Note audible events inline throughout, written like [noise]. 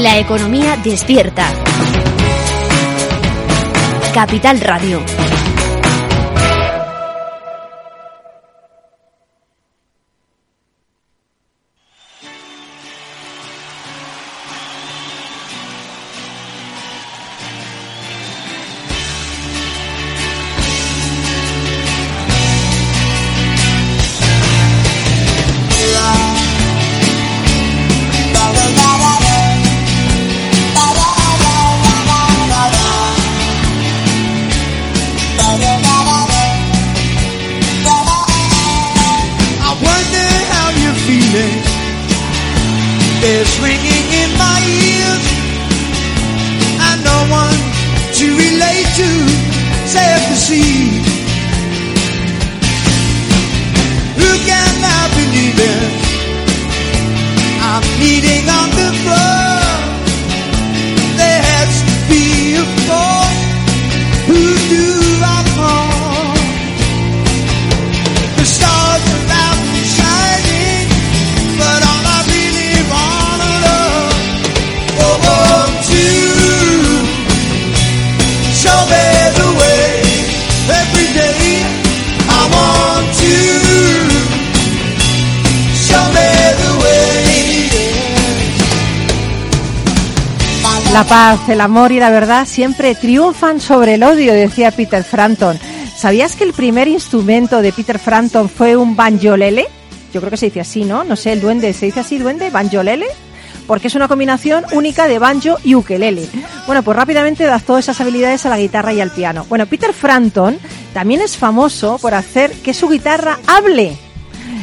La economía despierta. Capital Radio. El amor y la verdad siempre triunfan sobre el odio, decía Peter Frampton. ¿Sabías que el primer instrumento de Peter Frampton fue un banjolele? Yo creo que se dice así, ¿no? No sé, el duende, ¿se dice así duende? ¿Banjolele? Porque es una combinación única de banjo y ukelele. Bueno, pues rápidamente adaptó esas habilidades a la guitarra y al piano. Bueno, Peter Frampton también es famoso por hacer que su guitarra hable.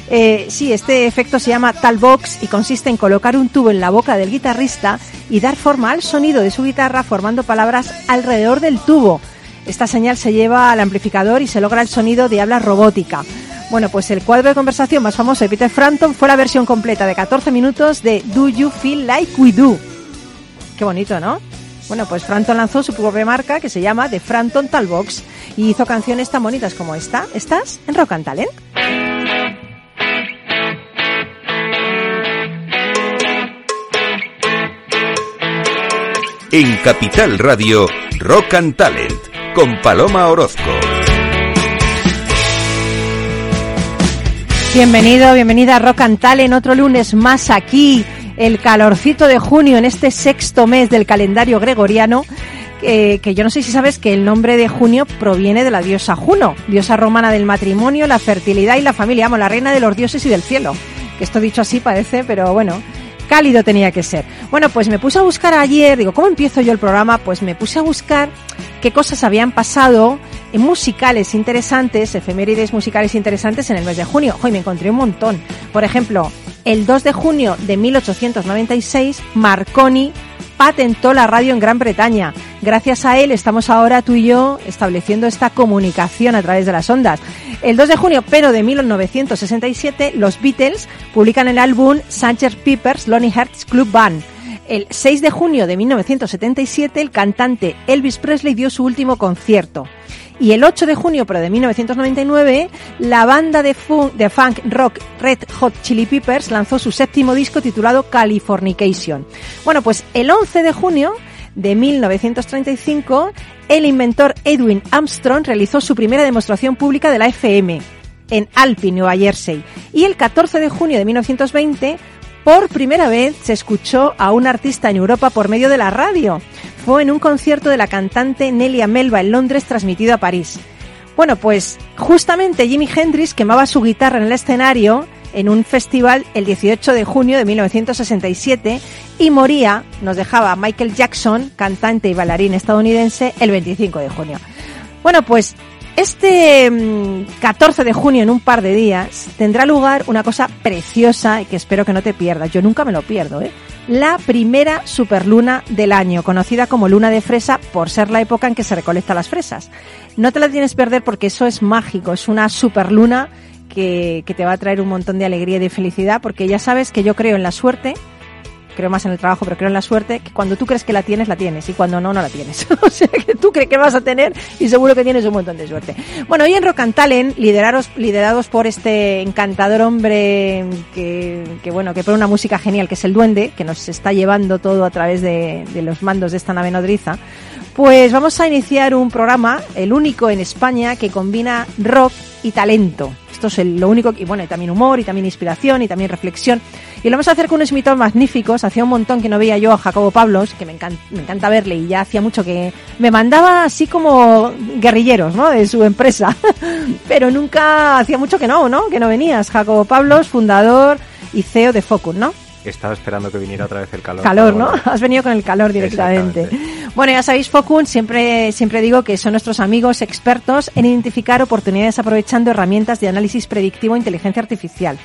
Eh, sí, este efecto se llama talbox y consiste en colocar un tubo en la boca del guitarrista y dar forma al sonido de su guitarra formando palabras alrededor del tubo. Esta señal se lleva al amplificador y se logra el sonido de habla robótica. Bueno, pues el cuadro de conversación más famoso de Peter Frampton fue la versión completa de 14 minutos de Do You Feel Like We Do. Qué bonito, ¿no? Bueno, pues Frampton lanzó su propia marca que se llama The Frampton Talbox y hizo canciones tan bonitas como esta. ¿Estás en Rock and Talent? En Capital Radio, Rock and Talent, con Paloma Orozco. Bienvenido, bienvenida a Rock and Talent, otro lunes más aquí, el calorcito de junio en este sexto mes del calendario gregoriano. que yo no sé si sabes que el nombre de junio proviene de la diosa Juno, diosa romana del matrimonio, la fertilidad y la familia, amo, la reina de los dioses y del cielo. Que esto dicho así parece, pero bueno, cálido tenía que ser. Bueno, pues me puse a buscar ayer, digo, ¿cómo empiezo yo el programa? Pues me puse a buscar qué cosas habían pasado en musicales interesantes, efemérides musicales interesantes en el mes de junio. Hoy me encontré un montón. Por ejemplo, el 2 de junio de 1896, Marconi patentó la radio en Gran Bretaña. Gracias a él estamos ahora tú y yo estableciendo esta comunicación a través de las ondas. El 2 de junio, pero de 1967, los Beatles publican el álbum Sanger Peepers Lonely Hearts Club Band. El 6 de junio de 1977, el cantante Elvis Presley dio su último concierto. Y el 8 de junio, pero de 1999, la banda de funk, rock Red Hot Chili Peppers lanzó su séptimo disco titulado Californication. Bueno, pues el 11 de junio de 1935, el inventor Edwin Armstrong realizó su primera demostración pública de la FM en Alpine, Nueva Jersey. Y el 14 de junio de 1920, por primera vez se escuchó a un artista en Europa por medio de la radio. En un concierto de la cantante Nelia Melba en Londres transmitido a París. Bueno, pues justamente Jimi Hendrix quemaba su guitarra en el escenario en un festival el 18 de junio de 1967 y moría, nos dejaba Michael Jackson, cantante y bailarín estadounidense, el 25 de junio. Bueno, pues este 14 mm, de junio, en un par de días, tendrá lugar una cosa preciosa y que espero que no te pierdas. Yo nunca me lo pierdo, ¿eh? La primera superluna del año, conocida como luna de fresa por ser la época en que se recolectan las fresas. No te la tienes que perder porque eso es mágico, es una superluna que, que te va a traer un montón de alegría y de felicidad porque ya sabes que yo creo en la suerte creo más en el trabajo, pero creo en la suerte, que cuando tú crees que la tienes, la tienes, y cuando no, no la tienes. [laughs] o sea, que tú crees que vas a tener y seguro que tienes un montón de suerte. Bueno, hoy en Rock and Talent, liderados, liderados por este encantador hombre que, que, bueno, que pone una música genial, que es el Duende, que nos está llevando todo a través de, de los mandos de esta nave nodriza, pues vamos a iniciar un programa, el único en España, que combina rock y talento. Esto es lo único, y bueno, y también humor, y también inspiración, y también reflexión. Y lo vamos a hacer con unos invitados magníficos. Hacía un montón que no veía yo a Jacobo Pablos, que me encanta, me encanta verle, y ya hacía mucho que me mandaba así como guerrilleros, ¿no? De su empresa. [laughs] Pero nunca, hacía mucho que no, ¿no? Que no venías. Jacobo Pablos, fundador y CEO de Focus, ¿no? Estaba esperando que viniera otra vez el calor. Calor, ¿no? Has venido con el calor directamente. Bueno, ya sabéis, Focun, siempre, siempre digo que son nuestros amigos expertos en identificar oportunidades aprovechando herramientas de análisis predictivo e inteligencia artificial.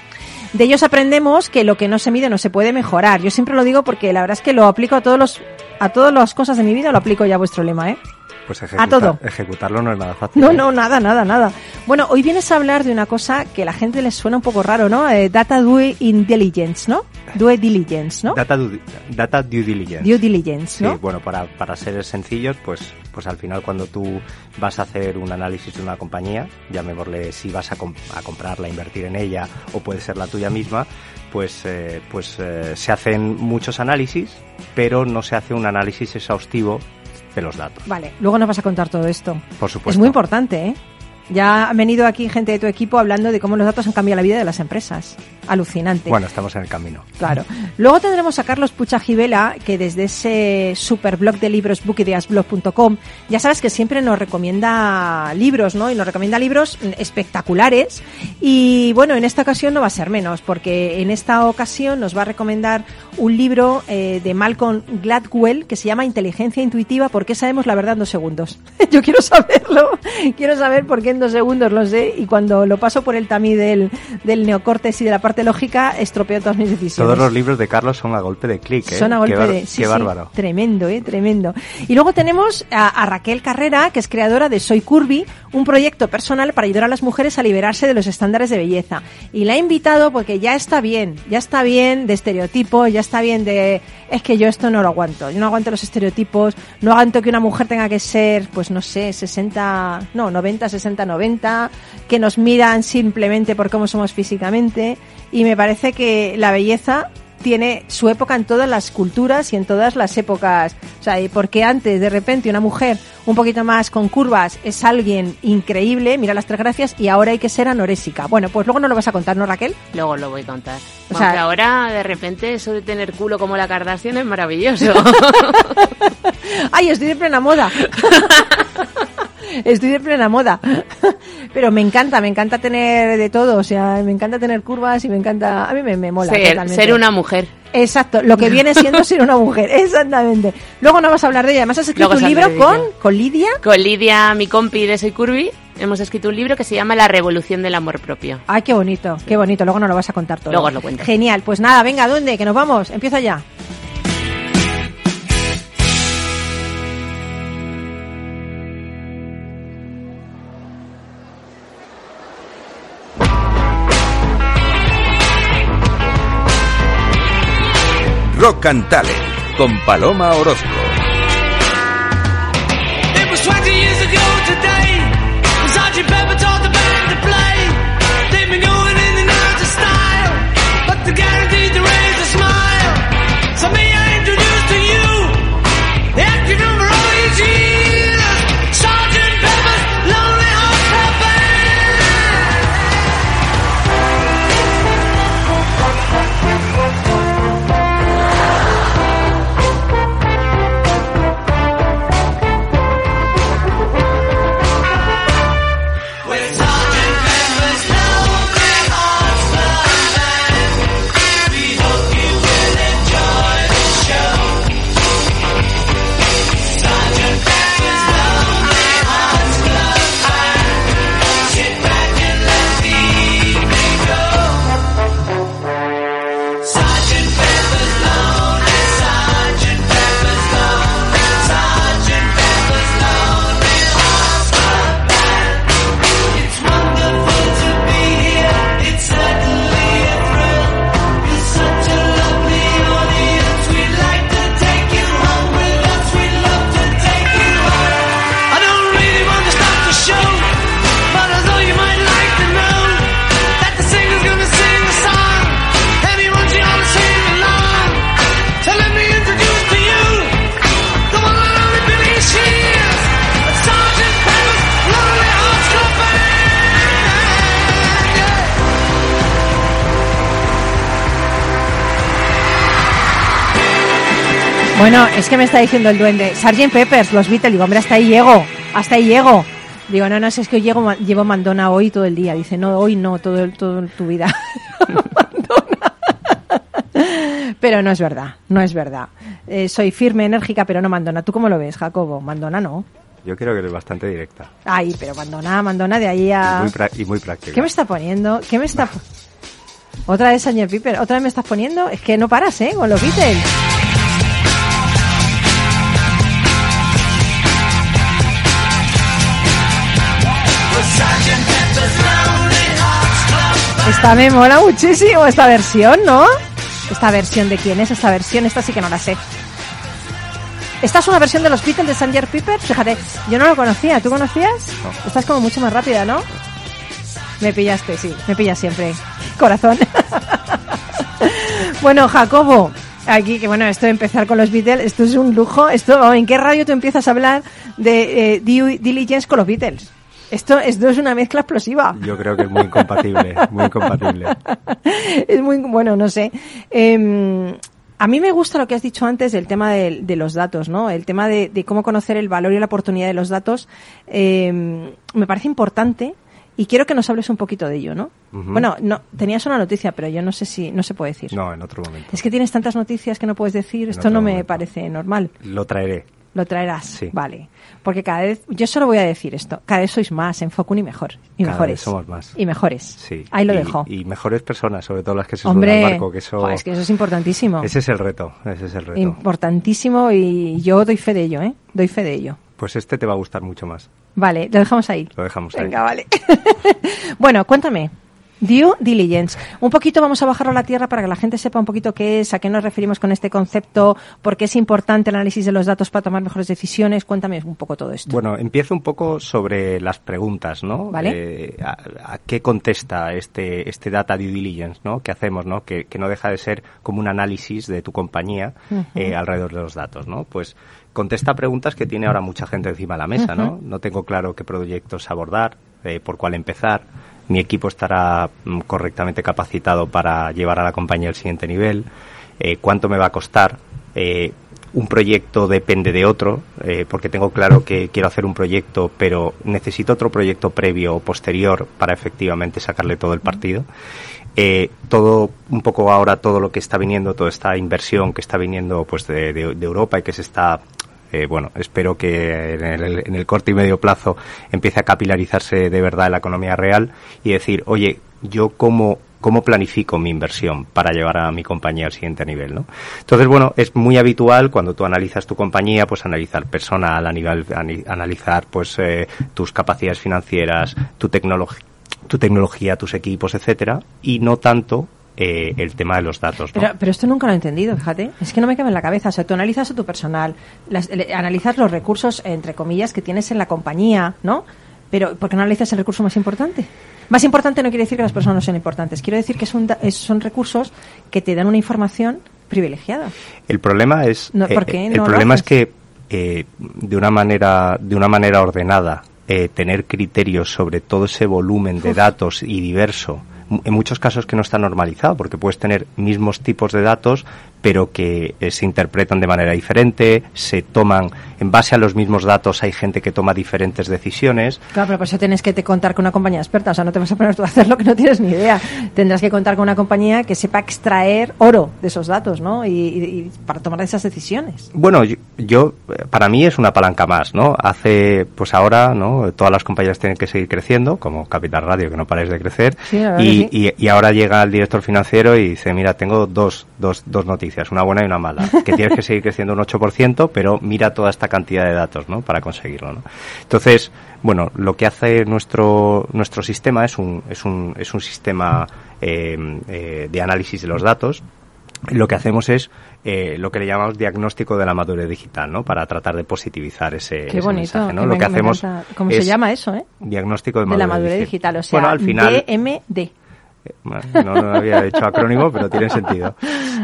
De ellos aprendemos que lo que no se mide no se puede mejorar. Yo siempre lo digo porque la verdad es que lo aplico a todos los, a todas las cosas de mi vida, lo aplico ya a vuestro lema, ¿eh? Pues ejecutar, a todo. ejecutarlo no es nada fácil. No, ¿eh? no, nada, nada, nada. Bueno, hoy vienes a hablar de una cosa que a la gente les suena un poco raro, ¿no? Eh, data Due Intelligence, ¿no? Due Diligence, ¿no? Data, due, data Due Diligence. Due Diligence, ¿no? Sí, bueno, para, para ser sencillos, pues, pues al final cuando tú vas a hacer un análisis de una compañía, llamémosle si vas a, comp a comprarla, invertir en ella, o puede ser la tuya misma, pues, eh, pues se hacen muchos análisis, pero no se hace un análisis exhaustivo de los datos. Vale, luego nos vas a contar todo esto. Por supuesto. Es muy importante, ¿eh? Ya han venido aquí gente de tu equipo hablando de cómo los datos han cambiado la vida de las empresas. Alucinante. Bueno, estamos en el camino. Claro. Luego tendremos a Carlos Pucha Gibela, que desde ese super blog de libros, bookideasblog.com, ya sabes que siempre nos recomienda libros, ¿no? Y nos recomienda libros espectaculares. Y bueno, en esta ocasión no va a ser menos, porque en esta ocasión nos va a recomendar un libro eh, de Malcolm Gladwell que se llama Inteligencia Intuitiva, ¿por qué sabemos la verdad en dos segundos? [laughs] Yo quiero saberlo. Quiero saber por qué en dos segundos lo sé y cuando lo paso por el tamiz del, del neocortes y de la parte lógica estropeo todas mis decisiones. Todos los libros de Carlos son a golpe de clic, ¿eh? Son a golpe qué de... Sí, qué sí, bárbaro. tremendo, ¿eh? Tremendo. Y luego tenemos a, a, Raquel Carrera, que es creadora de Soy Curvy, un proyecto personal para ayudar a las mujeres a liberarse de los estándares de belleza. Y la he invitado porque ya está bien, ya está bien de estereotipos, ya está bien de... Es que yo esto no lo aguanto, yo no aguanto los estereotipos, no aguanto que una mujer tenga que ser, pues no sé, 60, no, 90, 60, 90, que nos miran simplemente por cómo somos físicamente. Y me parece que la belleza tiene su época en todas las culturas y en todas las épocas. O sea, porque antes de repente una mujer un poquito más con curvas es alguien increíble, mira las tres gracias, y ahora hay que ser anorésica. Bueno, pues luego no lo vas a contar, ¿no, Raquel? Luego lo voy a contar. O sea- ahora de repente eso de tener culo como la Kardashian es maravilloso. [laughs] ¡Ay, estoy de plena moda! [laughs] Estoy de plena moda. [laughs] Pero me encanta, me encanta tener de todo. O sea, me encanta tener curvas y me encanta. A mí me, me mola. ser, ser una mujer. Exacto, lo que viene siendo [laughs] ser una mujer. Exactamente. Luego no vas a hablar de ella. Además, has escrito Luego un libro con, con Lidia. Con Lidia, mi compi de Soy Curvy, hemos escrito un libro que se llama La revolución del amor propio. Ay, qué bonito, qué bonito. Luego no lo vas a contar todo. Luego os lo cuento. Genial. Pues nada, venga, ¿dónde? Que nos vamos. Empieza ya. Rock and con Paloma Orozco. Bueno, es que me está diciendo el duende, Sgt. Peppers, los Beatles, digo, hombre, hasta ahí llego, hasta ahí llego. Digo, no, no, si es que llego, llevo mandona hoy todo el día. Dice, no, hoy no, todo, todo tu vida. [laughs] Mandona. Pero no es verdad, no es verdad. Eh, soy firme, enérgica, pero no mandona. ¿Tú cómo lo ves, Jacobo? Mandona no. Yo creo que eres bastante directa Ay, pero mandona, mandona de ahí a... muy, y muy práctica. ¿Qué me está poniendo? ¿Qué me está... Otra vez, señor Piper, otra vez me estás poniendo. Es que no paras, ¿eh? Con los Beatles. Esta me mola muchísimo, esta versión, ¿no? ¿Esta versión de quién es esta versión? Esta sí que no la sé. Esta es una versión de los Beatles de Sanger Piper. Fíjate, yo no lo conocía. ¿Tú conocías? No. Estás como mucho más rápida, ¿no? Me pillaste, sí. Me pillas siempre. [laughs] Corazón. [laughs] bueno, Jacobo. Aquí, que bueno, esto de empezar con los Beatles, esto es un lujo. Esto, ¿En qué radio tú empiezas a hablar de eh, diligence con los Beatles? Esto, esto es una mezcla explosiva. Yo creo que es muy incompatible, muy incompatible. [laughs] es muy bueno, no sé. Eh, a mí me gusta lo que has dicho antes del tema de, de los datos, ¿no? El tema de, de cómo conocer el valor y la oportunidad de los datos eh, me parece importante y quiero que nos hables un poquito de ello, ¿no? Bueno, no, tenías una noticia, pero yo no sé si no se puede decir. No, en otro momento. Es que tienes tantas noticias que no puedes decir. Esto no me parece normal. Lo traeré. Lo traerás, Sí. vale. Porque cada vez, yo solo voy a decir esto, cada vez sois más en Focun y mejor. Y Cada mejores. vez somos más. Y mejores. Sí. Ahí lo Y- dejo. Y mejores personas, sobre todo las que se Hombre, suben al barco, que eso, es que eso es importantísimo. ese es el reto, ese es el reto. Importantísimo y yo doy fe de ello, ¿eh? Doy fe de ello. Pues este te va a gustar mucho más. Vale, lo dejamos ahí. Lo dejamos ahí. Venga, vale. [laughs] bueno, cuéntame. Due diligence. Un poquito vamos a bajarlo a la tierra para que la gente sepa un poquito qué es, a qué nos referimos con este concepto, por qué es importante el análisis de los datos para tomar mejores decisiones. Cuéntame un poco todo esto. Bueno, empiezo un poco sobre las preguntas, ¿no? Vale. Eh, a, a qué contesta este, este data due diligence, ¿no? Que hacemos, ¿no? Que, que no deja de ser como un análisis de tu compañía eh, alrededor de los datos, ¿no? Pues contesta preguntas que tiene ahora mucha gente encima de la mesa, ¿no? No tengo claro qué proyectos abordar, eh, por cuál empezar. Mi equipo estará mm, correctamente capacitado para llevar a la compañía al siguiente nivel. Eh, ¿Cuánto me va a costar? Eh, un proyecto depende de otro, eh, porque tengo claro que quiero hacer un proyecto, pero necesito otro proyecto previo o posterior para efectivamente sacarle todo el partido. Eh, todo, un poco ahora todo lo que está viniendo, toda esta inversión que está viniendo pues de, de- de Europa y que se está eh, bueno, espero que en el, en el corto y medio plazo empiece a capilarizarse de verdad la economía real y decir, oye, yo cómo, cómo planifico mi inversión para llevar a mi compañía al siguiente nivel, ¿no? Entonces, bueno, es muy habitual cuando tú analizas tu compañía, pues analizar personal, analizar pues eh, tus capacidades financieras, tu tecnología tu tecnología, tus equipos, etcétera, y no tanto eh, el tema de los datos. ¿no? Pero, pero esto nunca lo he entendido, fíjate. Es que no me cabe en la cabeza. O sea, tú analizas a tu personal, las- le- analizas los recursos, entre comillas, que tienes en la compañía, ¿no? Pero ¿por qué no analizas el recurso más importante? Más importante no quiere decir que las personas no sean importantes. Quiero decir que son, son recursos que te dan una información privilegiada. El problema es No, ¿por eh, qué el no problema es que eh, de una manera de una manera ordenada eh, tener criterios sobre todo ese volumen de datos y diverso en muchos casos que no está normalizado porque puedes tener mismos tipos de datos pero que eh, se interpretan de manera diferente se toman en base a los mismos datos hay gente que toma diferentes decisiones Claro, pero por eso tienes que te contar con una compañía experta. O sea, no te vas a poner tú a hacer lo que no tienes ni idea. Tendrás que contar con una compañía que sepa extraer oro de esos datos, ¿no? Y, y- y para tomar esas decisiones. Bueno, yo, yo, eh, para mí es una palanca más, ¿no? Hace, pues ahora, ¿no? Todas las compañías tienen que seguir creciendo, como Capital Radio, que no paráis de crecer. Sí, y, y, y ahora llega el director financiero y dice, mira, tengo dos, dos, dos noticias, una buena y una mala. Que tienes que seguir creciendo un 8%, pero mira toda esta cantidad de datos, ¿no? Para conseguirlo, ¿no? Entonces, bueno, lo que hace nuestro, nuestro sistema es un, es un, es un sistema eh, eh, de análisis de los datos lo que hacemos es eh, lo que le llamamos diagnóstico de la madurez digital, ¿no? Para tratar de positivizar ese, Qué ese bonito. mensaje, ¿no? que Lo me- que hacemos encanta. ¿Cómo se llama eso, eh? Diagnóstico de De madurez, la madurez digital. O sea, bueno, al final DMD. No, había hecho acrónimo, pero tiene sentido.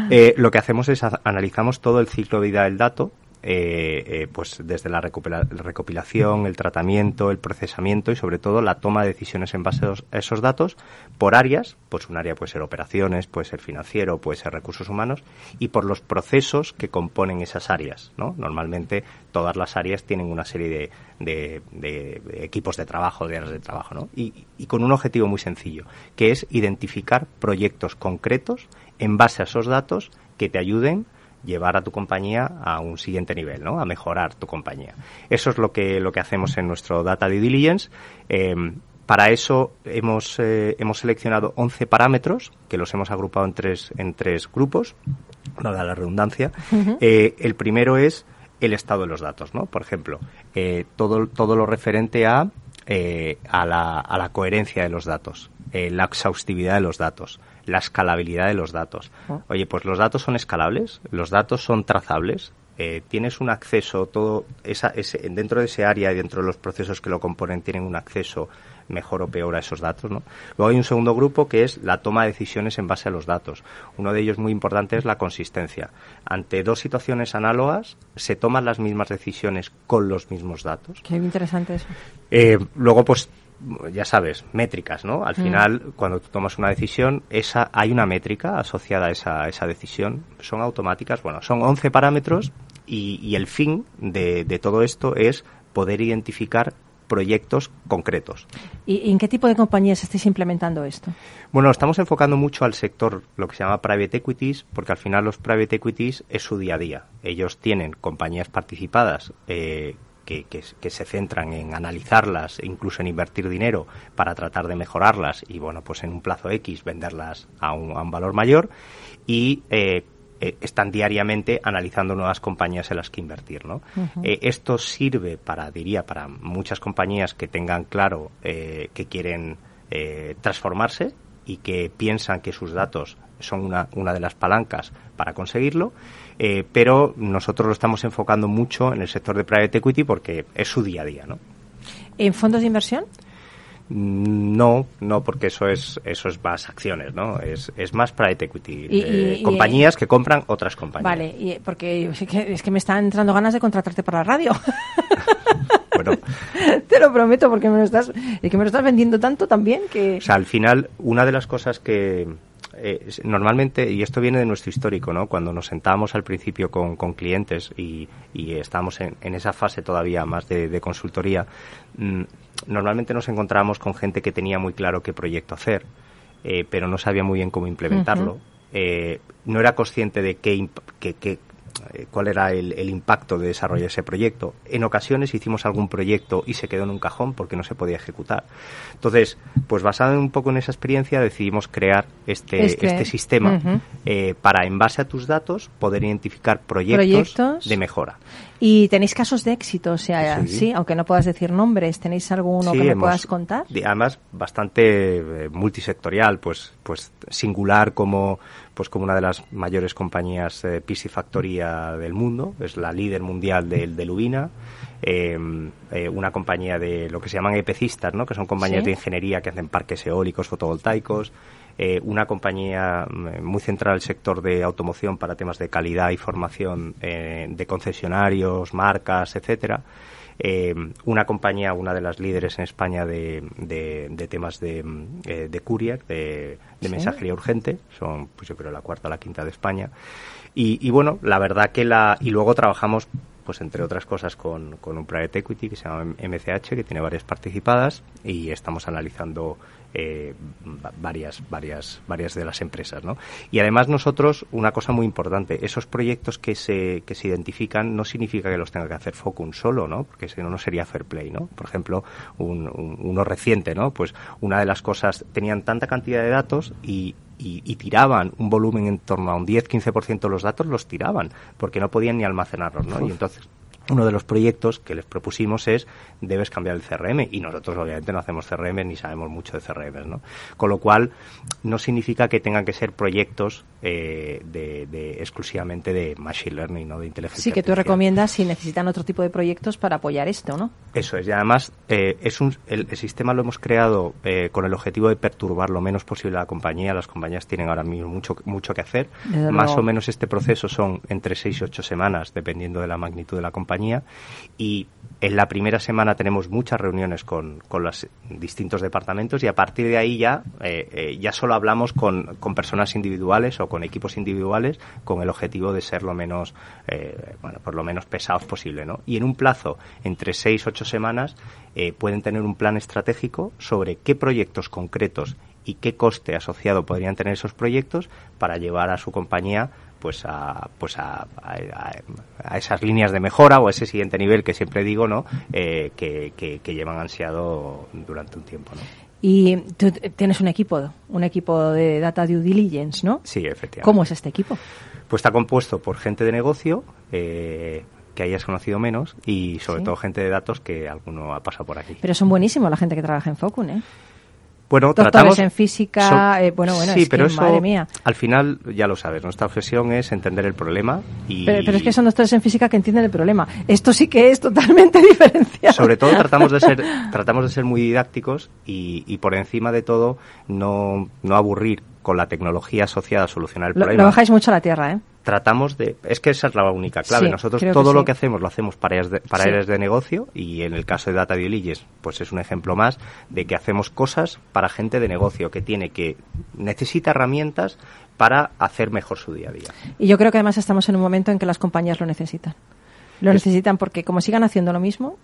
Eh, lo que hacemos es analizamos todo el ciclo de vida del dato eh, eh, pues desde la recopila- recopilación, el tratamiento, el procesamiento y sobre todo la toma de decisiones en base a esos- datos por áreas, pues un área puede ser operaciones, puede ser financiero, puede ser recursos humanos y por los procesos que componen esas áreas, ¿no? Normalmente todas las áreas tienen una serie de, de- de- de equipos de trabajo, de áreas de trabajo, ¿no? Y, y con un objetivo muy sencillo, que es identificar proyectos concretos en base a esos datos que te ayuden llevar a tu compañía a un siguiente nivel, ¿no? A mejorar tu compañía. Eso es lo que lo que hacemos en nuestro data due diligence. Eh, para eso hemos eh, hemos seleccionado 11 parámetros que los hemos agrupado en tres en tres grupos, dada la redundancia. Eh, el primero es el estado de los datos, ¿no? Por ejemplo, eh, todo todo lo referente a a, la, a la coherencia de los datos, la exhaustividad de los datos, la escalabilidad de los datos. Oye, pues los datos son escalables, los datos son trazables, eh, tienes un acceso, todo esa, ese, dentro de ese área y dentro de los procesos que lo componen tienen un acceso mejor o peor a esos datos. ¿no? Luego hay un segundo grupo que es la toma de decisiones en base a los datos. Uno de ellos muy importante es la consistencia. Ante dos situaciones análogas, se toman las mismas decisiones con los mismos datos. Qué interesante eso. Eh, luego, pues, ya sabes, métricas, ¿no? Al final, cuando tú tomas una decisión, esa, hay una métrica asociada a esa, a esa decisión. Son automáticas, bueno, son 11 parámetros y, y el fin de, de todo esto es poder identificar proyectos concretos. ¿Y, y en qué tipo de compañías estáis implementando esto? Bueno, estamos enfocando mucho al sector, lo que se llama private equities, porque al final los private equities es su día a día. Ellos tienen compañías participadas eh, que, que- que se centran en analizarlas e incluso en invertir dinero para tratar de mejorarlas y, bueno, pues en un plazo X venderlas a un, a un valor mayor y eh, eh, están diariamente analizando nuevas compañías en las que invertir, ¿no? Eh, esto sirve para, diría, para muchas compañías que tengan claro eh, que quieren transformarse y que piensan que sus datos son una, una de las palancas para conseguirlo, eh, pero nosotros lo estamos enfocando mucho en el sector de private equity porque es su día a día, ¿no? ¿En fondos de inversión? Mm, No, no, porque eso es eso es más acciones, ¿no? Es, es más private equity, Y- eh, y- y- compañías que compran otras compañías. Vale, y, porque es que, es que me están entrando ganas de contratarte para la radio. [laughs] Bueno, [laughs] Te lo prometo, porque me lo estás, es que me lo estás vendiendo tanto también que... O sea, al final, una de las cosas que eh, normalmente, y esto viene de nuestro histórico, ¿no? Cuando nos sentábamos al principio con, con clientes y, y estábamos en, en esa fase todavía más de, de consultoría, mm, normalmente nos encontrábamos con gente que tenía muy claro qué proyecto hacer, eh, pero no sabía muy bien cómo implementarlo. Eh, no era consciente de qué, qué- qué- cuál era el, el impacto de desarrollar ese proyecto. En ocasiones hicimos algún proyecto y se quedó en un cajón porque no se podía ejecutar. Entonces, pues basado un poco en esa experiencia, decidimos crear este, Este, este, sistema eh, para, en base a tus datos, poder identificar proyectos, Proyectos. de mejora. ¿Y tenéis casos de éxito? O sea, sí, Sí. aunque no puedas decir nombres, ¿tenéis alguno Sí, que me hemos- puedas contar? de- además, bastante eh, multisectorial, pues, pues singular como, pues como una de las mayores compañías de piscifactoría del mundo, es la líder mundial del de Lubina, eh, eh, una compañía de lo que se llaman epecistas, ¿no? que son compañías Sí. de ingeniería que hacen parques eólicos fotovoltaicos, eh, una compañía mm, muy centrada en el sector de automoción para temas de calidad y formación eh, de concesionarios, marcas, etcétera. Eh, una compañía, una de las líderes en España de, de- de temas de, mm, de courier, de, de Sí. mensajería urgente, son pues yo creo la cuarta o la quinta de España. Y, y bueno, la verdad que la... Y luego trabajamos pues entre otras cosas con, con un private equity que se llama MCH, que tiene varias participadas y estamos analizando eh, va- varias, varias, varias de las empresas, ¿no? Y además nosotros, una cosa muy importante, esos proyectos que se, que se identifican no significa que los tenga que hacer Focus solo, ¿no? Porque si no, no sería fair play, ¿no? Por ejemplo, un- uno reciente, ¿no? Pues una de las cosas, tenían tanta cantidad de datos y, y, y tiraban un volumen en torno a un 10-15% de los datos, los tiraban, porque no podían ni almacenarlos, ¿no? Y entonces uno de los proyectos que les propusimos es debes cambiar el CRM y nosotros obviamente no hacemos CRM ni sabemos mucho de CRM, ¿no? Con lo cual no significa que tengan que ser proyectos eh, de, de- exclusivamente de machine learning, no de inteligencia. Sí, que tú recomiendas si necesitan otro tipo de proyectos para apoyar esto, ¿no? Eso es, y además eh, es un, el, el sistema lo hemos creado eh, con el objetivo de perturbar lo menos posible a la compañía. Las compañías tienen ahora mismo mucho, mucho que hacer. Más o menos este proceso son entre 6 y 8 semanas, dependiendo de la magnitud de la compañía. Y en la primera semana tenemos muchas reuniones con, con los distintos departamentos y a partir de ahí ya, eh, eh, ya solo hablamos con, con personas individuales o con equipos individuales con el objetivo de ser lo menos, eh, bueno, por lo menos pesados posible, ¿no? Y en un plazo entre seis ocho semanas pueden tener un plan estratégico sobre qué proyectos concretos y qué coste asociado podrían tener esos proyectos para llevar a su compañía pues a pues a, a- a- esas líneas de mejora o a ese siguiente nivel que siempre digo no Eh, que, que, que llevan ansiado durante un tiempo no Y tú tienes un equipo, un equipo de data due diligence, ¿no? sí efectivamente ¿Cómo es este equipo? Pues está compuesto por gente de negocio eh, que hayas conocido menos y sobre Sí. todo gente de datos que alguno ha pasado por aquí. Pero son buenísimos la gente que trabaja en Focun, ¿eh? Bueno, Doctores tratamos en física, eh, bueno, bueno, sí, es pero que, eso, madre mía. al final ya lo sabes, nuestra obsesión es entender el problema y Pero, pero es que son doctores en física que entienden el problema. Esto sí que es totalmente [laughs] diferenciado. sobre todo tratamos de ser tratamos de ser muy didácticos y, y por encima de todo no, no aburrir con la tecnología asociada a solucionar el Lo, problema. lo bajáis mucho a la tierra, ¿eh? Tratamos de es que esa es la única clave Sí, nosotros todo lo sí. que hacemos lo hacemos para áreas de, para Sí. áreas de negocio y en el caso de data due diligence pues es un ejemplo más de que hacemos cosas para gente de negocio que tiene que necesita herramientas para hacer mejor su día a día Y yo creo que además estamos en un momento en que las compañías lo necesitan. Lo necesitan porque como sigan haciendo lo mismo,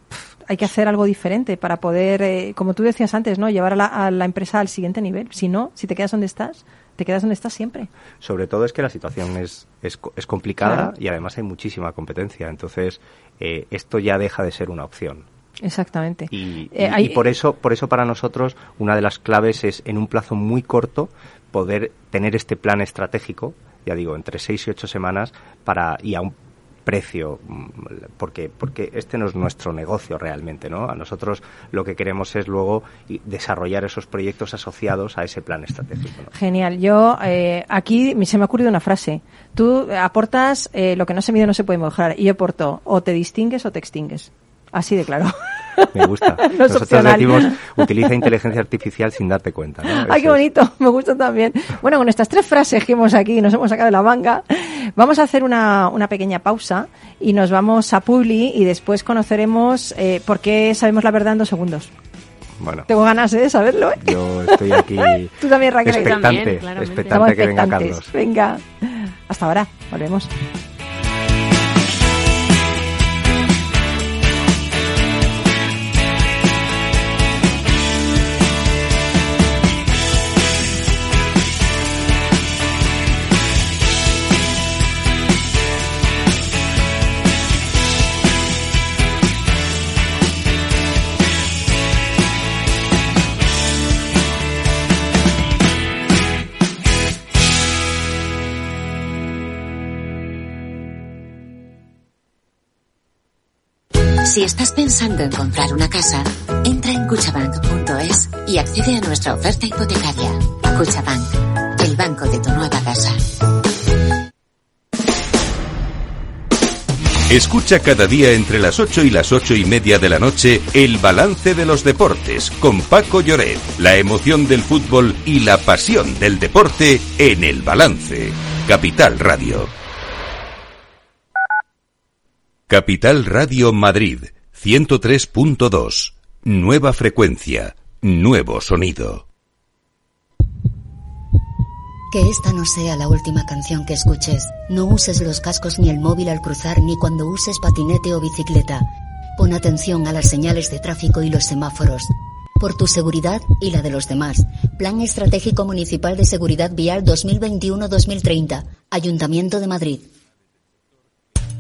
hay que hacer algo diferente para poder, eh, como tú decías antes, ¿no? Llevar a la, a la empresa al siguiente nivel. Si no, si te quedas donde estás, te quedas donde estás siempre. sobre todo es que la situación es es, es complicada Claro. y además hay muchísima competencia entonces eh, esto ya deja de ser una opción Exactamente. Y, Eh, y- hay- y por eso, por eso para nosotros una de las claves es en un plazo muy corto poder tener este plan estratégico, ya digo, entre seis y ocho semanas para y a un precio mm, porque porque este no es nuestro negocio realmente no a nosotros lo que queremos es luego desarrollar esos proyectos asociados a ese plan estratégico ¿no? Genial. Yo, eh, aquí se me ha ocurrido una frase. Tú aportas eh, lo que no se mide no se puede mejorar. Y yo aporto o te distingues o te extingues. Así de claro. [laughs] me gusta [laughs] No nosotros opcional. decimos utiliza [laughs] inteligencia artificial sin darte cuenta ¿no? Ay, qué bonito, me gusta también. Bueno, con estas tres frases que hemos aquí, nos hemos sacado de la manga, vamos a hacer una, una pequeña pausa y nos vamos a Publi y después conoceremos eh, por qué sabemos la verdad en dos segundos. bueno Tengo ganas de saberlo, ¿eh? yo estoy aquí [laughs] Tú también, Raquel. Yo también, expectante expectante que venga. Carlos Venga, hasta ahora, volvemos. Si estás pensando en comprar una casa, entra en cuchabank.es y accede a nuestra oferta hipotecaria. Cuchabank, el banco de tu nueva casa. Escucha cada día entre las 8 y las ocho y media de la noche el balance de los deportes con Paco Lloret, la emoción del fútbol y la pasión del deporte en el balance. Capital Radio. Capital Radio Madrid 103.2. Nueva frecuencia, nuevo sonido. Que esta no sea la última canción que escuches. No uses los cascos ni el móvil al cruzar ni cuando uses patinete o bicicleta. Pon atención a las señales de tráfico y los semáforos. Por tu seguridad y la de los demás. Plan Estratégico Municipal de Seguridad Vial 2021-2030. Ayuntamiento de Madrid.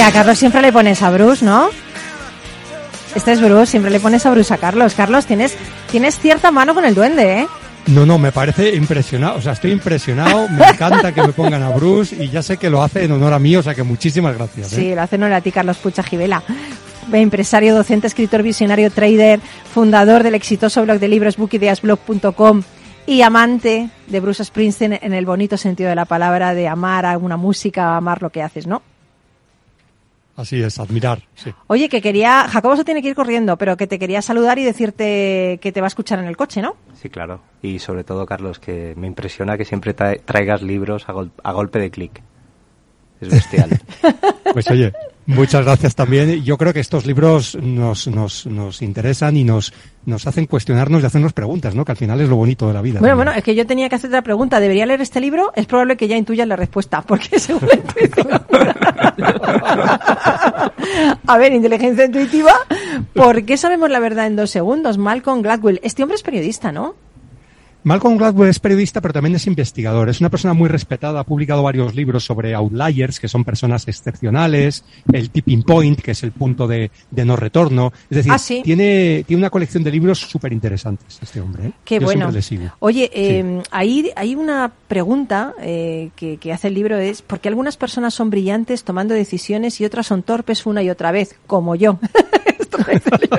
Oye, a Carlos siempre le pones a Bruce, ¿no? Este es Bruce, siempre le pones a Bruce a Carlos. Carlos, tienes, tienes cierta mano con el duende, ¿eh? No, no, me parece impresionado, o sea, estoy impresionado, me encanta que me pongan a Bruce y ya sé que lo hace en honor a mí, o sea que muchísimas gracias. ¿eh? Sí, lo hace honor a ti, Carlos Pucha Gibela. Empresario, docente, escritor, visionario, trader, fundador del exitoso blog de libros bookideasblog.com y amante de Bruce Springsteen en el bonito sentido de la palabra de amar a una música, amar lo que haces, ¿no? Así es, admirar, sí. Oye, que quería, Jacobo se tiene que ir corriendo, pero que te quería saludar y decirte que te va a escuchar en el coche, ¿no? Sí, claro. Y sobre todo, Carlos, que me impresiona que siempre traigas libros a, gol- a golpe de clic. Es bestial. [laughs] Pues oye, muchas gracias también. Yo creo que estos libros nos, nos, nos interesan y nos, nos hacen cuestionarnos y hacernos preguntas, ¿no? Que al final es lo bonito de la vida. Bueno, también. bueno, es que yo tenía que hacer otra pregunta. ¿Debería leer este libro? Es probable que ya intuyas la respuesta, porque la [laughs] intuición. A ver, inteligencia intuitiva. ¿Por qué sabemos la verdad en dos segundos? Malcolm Gladwell. Este hombre es periodista, ¿no? Malcolm Gladwell es periodista, pero también es investigador. Es una persona muy respetada. Ha publicado varios libros sobre outliers, que son personas excepcionales, el tipping point, que es el punto de, de no retorno. Es decir, Ah, sí. tiene, tiene una colección de libros súper interesantes este hombre. ¿eh? Qué Yo bueno. siempre le sigo. Oye, eh, ahí hay una pregunta eh, que, que hace el libro es ¿por qué algunas personas son brillantes tomando decisiones y otras son torpes una y otra vez, como yo? [laughs] Esto dice el libro.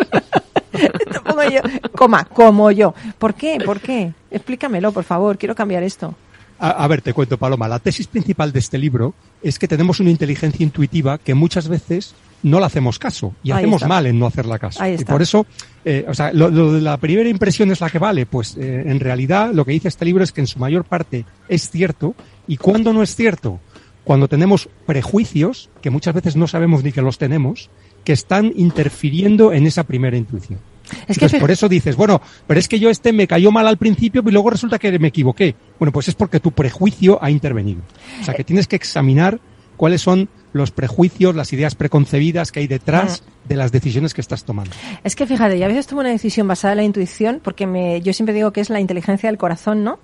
[laughs] Esto pongo yo, coma, como yo. ¿Por qué? ¿Por qué? Explícamelo, por favor. Quiero cambiar esto. A, a ver, te cuento, Paloma. La tesis principal de este libro es que tenemos una inteligencia intuitiva que muchas veces no le hacemos caso y Ahí hacemos está. mal en no hacerla caso. Ahí Y está. por eso, eh, o sea, lo, lo de la primera impresión es la que vale. Pues eh, en realidad lo que dice este libro es que en su mayor parte es cierto y cuando no es cierto, cuando tenemos prejuicios que muchas veces no sabemos ni que los tenemos, que están interfiriendo en esa primera intuición. Es que Entonces, por eso dices, bueno, pero es que yo este me cayó mal al principio y luego resulta que me equivoqué. Bueno, pues es porque tu prejuicio ha intervenido. O sea, que tienes que examinar cuáles son los prejuicios, las ideas preconcebidas que hay detrás de las decisiones que estás tomando. Es que fíjate, yo a veces tomo una decisión basada en la intuición, porque me, yo siempre digo que es la inteligencia del corazón, ¿no?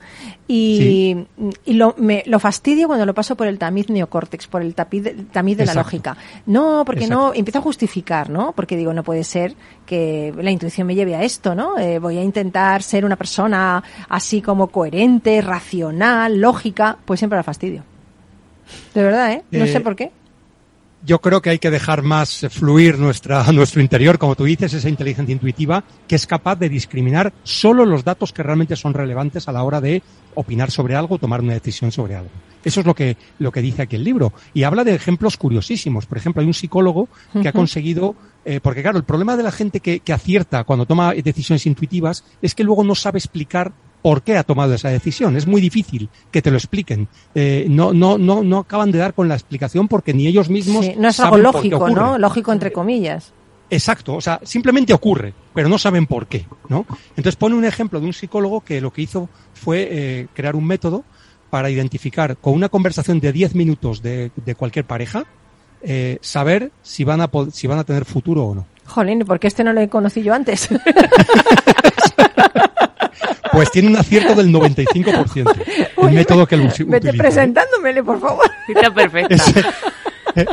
Y, y lo, me, lo fastidio cuando lo paso por el tamiz neocórtex, por el tapiz tamiz de la lógica. No, porque no, Exacto. empiezo a justificar, ¿no? Porque digo, no puede ser que la intuición me lleve a esto, ¿no? Eh, voy a intentar ser una persona así como coherente, racional, lógica, pues siempre la fastidio. De verdad, ¿eh? No Eh, sé por qué. yo creo que hay que dejar más fluir nuestra, [laughs] nuestro interior, como tú dices, esa inteligencia intuitiva que es capaz de discriminar solo los datos que realmente son relevantes a la hora de opinar sobre algo, tomar una decisión sobre algo. Eso es lo que, lo que dice aquí el libro. Y habla de ejemplos curiosísimos. Por ejemplo, hay un psicólogo que ha conseguido, eh, porque claro, el problema de la gente que, que acierta cuando toma decisiones intuitivas es que luego no sabe explicar por qué ha tomado esa decisión. Es muy difícil que te lo expliquen. Eh, no, no, no, no acaban de dar con la explicación porque ni ellos mismos Sí, no es algo saben por qué lógico. ¿no? Lógico entre comillas. Exacto, o sea, simplemente ocurre, pero no saben por qué, ¿no? Entonces pone un ejemplo de un psicólogo que lo que hizo fue eh, crear un método para identificar con una conversación de 10 minutos de, de cualquier pareja, eh, saber si van, a si van a tener futuro o no. Jolín, porque este no lo he conocido yo antes. [laughs] Pues tiene un acierto del 95%. [laughs] El Oye, método que él Vete utiliza. ¿eh? presentándomele, por favor. Está perfecta.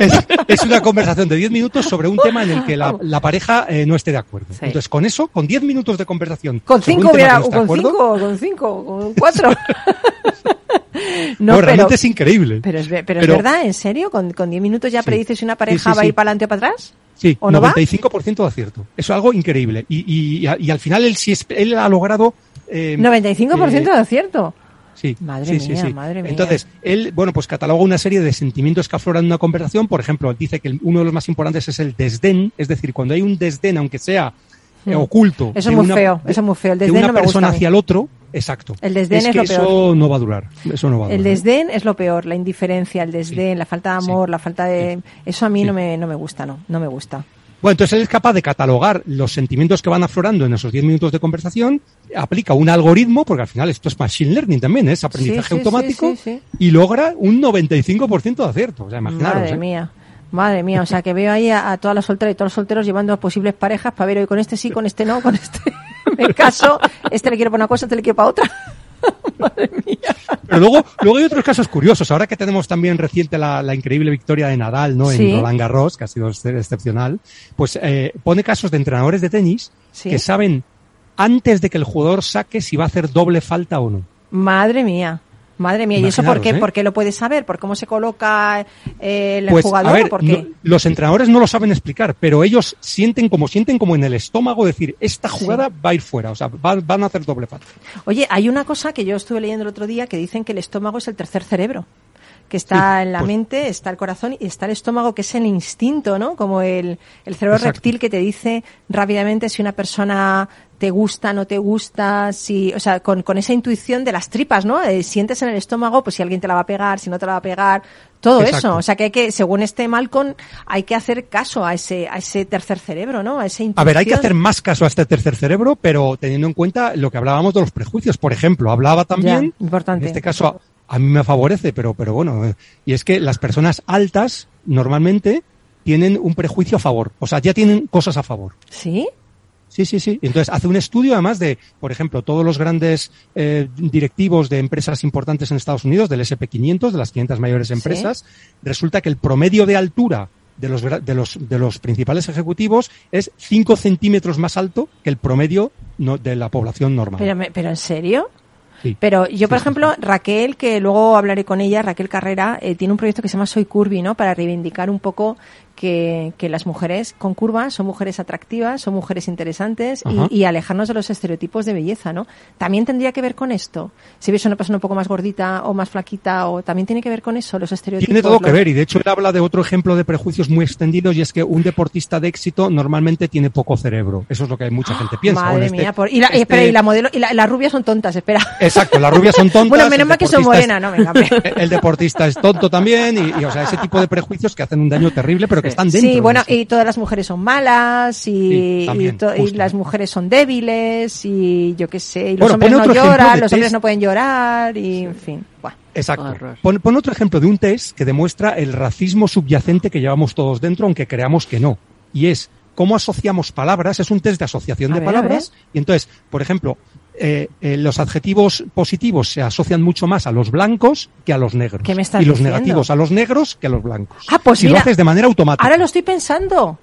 Es, es una conversación de 10 minutos sobre un tema en el que la, la pareja eh, no esté de acuerdo. Entonces, con eso, con 10 minutos de conversación. Con sobre un cinco tema que hubiera, no está de con acuerdo, cinco, con cinco, con cuatro. [laughs] no, realmente es increíble. Pero es, pero Pero- es verdad, ¿en serio? ¿Con, con 10 minutos ya Sí. predices si una Sí, pareja sí, va a sí. ir para adelante o para atrás? Sí, ¿O no va? 95% de acierto. Eso es algo increíble. Y, y, y, al final él sí es- él ha logrado. Eh, 95% eh, de acierto. Sí, Madre sí, mía, sí. madre mía. Entonces, él, bueno, pues cataloga una serie de sentimientos que afloran en una conversación. Por ejemplo, él dice que uno de los más importantes es el desdén. Es decir, cuando hay un desdén, aunque sea eh, Mm. oculto. Eso es muy una- feo, eso es muy feo. El de desdén una no me gusta persona a mí. hacia el otro, exacto. El desdén es que lo eso peor. no va a durar. Eso no va a durar. El desdén es lo peor, la indiferencia, el desdén, la falta de amor, la falta de... Eso a mí no, me, no me gusta, no, no me gusta. Bueno, entonces él es capaz de catalogar los sentimientos que van aflorando en esos 10 minutos de conversación, aplica un algoritmo, porque al final esto es machine learning también, ¿eh? es aprendizaje Sí, automático, sí. y logra un 95% de acierto. O sea, imaginaros. Madre ¿eh? mía. Madre mía, o sea que veo ahí a, a todas las solteras y todos los solteros llevando a posibles parejas para ver hoy con este sí, con este no, con este [laughs] me caso, este le quiero para una cosa, este le quiero para otra. [laughs] Pero luego, luego hay otros casos curiosos. Ahora que tenemos también reciente la, la increíble victoria de Nadal, ¿no? Sí. En Roland Garros, que ha sido ex- excepcional, pues eh, pone casos de entrenadores de tenis Sí. que saben antes de que el jugador saque si va a hacer doble falta o no. Madre mía. Madre mía, ¿y eso por qué? ¿eh? ¿Por qué lo puedes saber? ¿Por cómo se coloca eh, el Pues, jugador? a ver, ¿Por qué? no- los entrenadores no lo saben explicar, pero ellos sienten como sienten como en el estómago decir, esta jugada va a ir fuera, o sea, va- van a hacer doble falta. Oye, hay una cosa que yo estuve leyendo el otro día que dicen que el estómago es el tercer cerebro. Que está en la pues- mente, está el corazón y está el estómago, que es el instinto, ¿no? Como el, el cerebro Exacto. reptil que te dice rápidamente si una persona te gusta, no te gusta, si, o sea, con, con esa intuición de las tripas, ¿no? Eh, sientes en el estómago, pues si alguien te la va a pegar, si no te la va a pegar, todo Exacto. eso. O sea, que hay que, según este Malcolm, hay que hacer caso a ese, a ese tercer cerebro, ¿no? A esa intuición. A ver, hay que hacer más caso a este tercer cerebro, pero teniendo en cuenta lo que hablábamos de los prejuicios. Por ejemplo, hablaba también, Ya, importante. en este caso a, mí me favorece, pero, pero bueno, eh, y es que las personas altas normalmente tienen un prejuicio a favor, o sea, ya tienen cosas a favor. ¿Sí? Sí, sí, sí. Entonces hace un estudio además de, por ejemplo, todos los grandes eh, directivos de empresas importantes en Estados Unidos, del SP500, de las 500 mayores empresas, resulta que el promedio de altura de los, de los, de los principales ejecutivos es 5 centímetros más alto que el promedio no- de la población normal. Pero, me- pero ¿en serio? Sí. Pero yo, por ejemplo, Raquel, que luego hablaré con ella, Raquel Carrera, eh, tiene un proyecto que se llama Soy Curvy, ¿no? Para reivindicar un poco que, que las mujeres con curvas son mujeres atractivas, son mujeres interesantes y, y alejarnos de los estereotipos de belleza, ¿no? También tendría que ver con esto. Si ves una persona un poco más gordita o más flaquita, o también tiene que ver con eso, los estereotipos. Tiene todo que ver y de hecho él habla de otro ejemplo de prejuicios muy extendidos y es que un deportista de éxito normalmente tiene poco cerebro. Eso es lo que mucha gente piensa. Madre Bueno, este- mía, por- y, la, este- espera, y la modelo, y la- las rubias son tontas, espera. Exacto, las rubias son [laughs] tontas. Bueno, menos mal que son deportista es- morena, no, venga. [laughs] El deportista es tonto también y, y, o sea, ese tipo de prejuicios que hacen un daño terrible pero que están dentro. Sí, bueno, y todas las mujeres son malas, y, Sí, también, y to- y justo. las mujeres son débiles, y yo qué sé, y los Bueno, hombres no lloran, los hombres no pueden llorar, y en fin. Bueno. Exacto. Pon, pon otro ejemplo de un test que demuestra el racismo subyacente que llevamos todos dentro, aunque creamos que no. Y es cómo asociamos palabras. Es un test de asociación A de ver, palabras. Y entonces, por ejemplo, eh, eh, los adjetivos positivos se asocian mucho más a los blancos que a los negros. ¿Qué me estás y los diciendo? negativos a los negros que a los blancos. Ah, pues y mira, lo haces de manera automática. Ahora lo estoy pensando.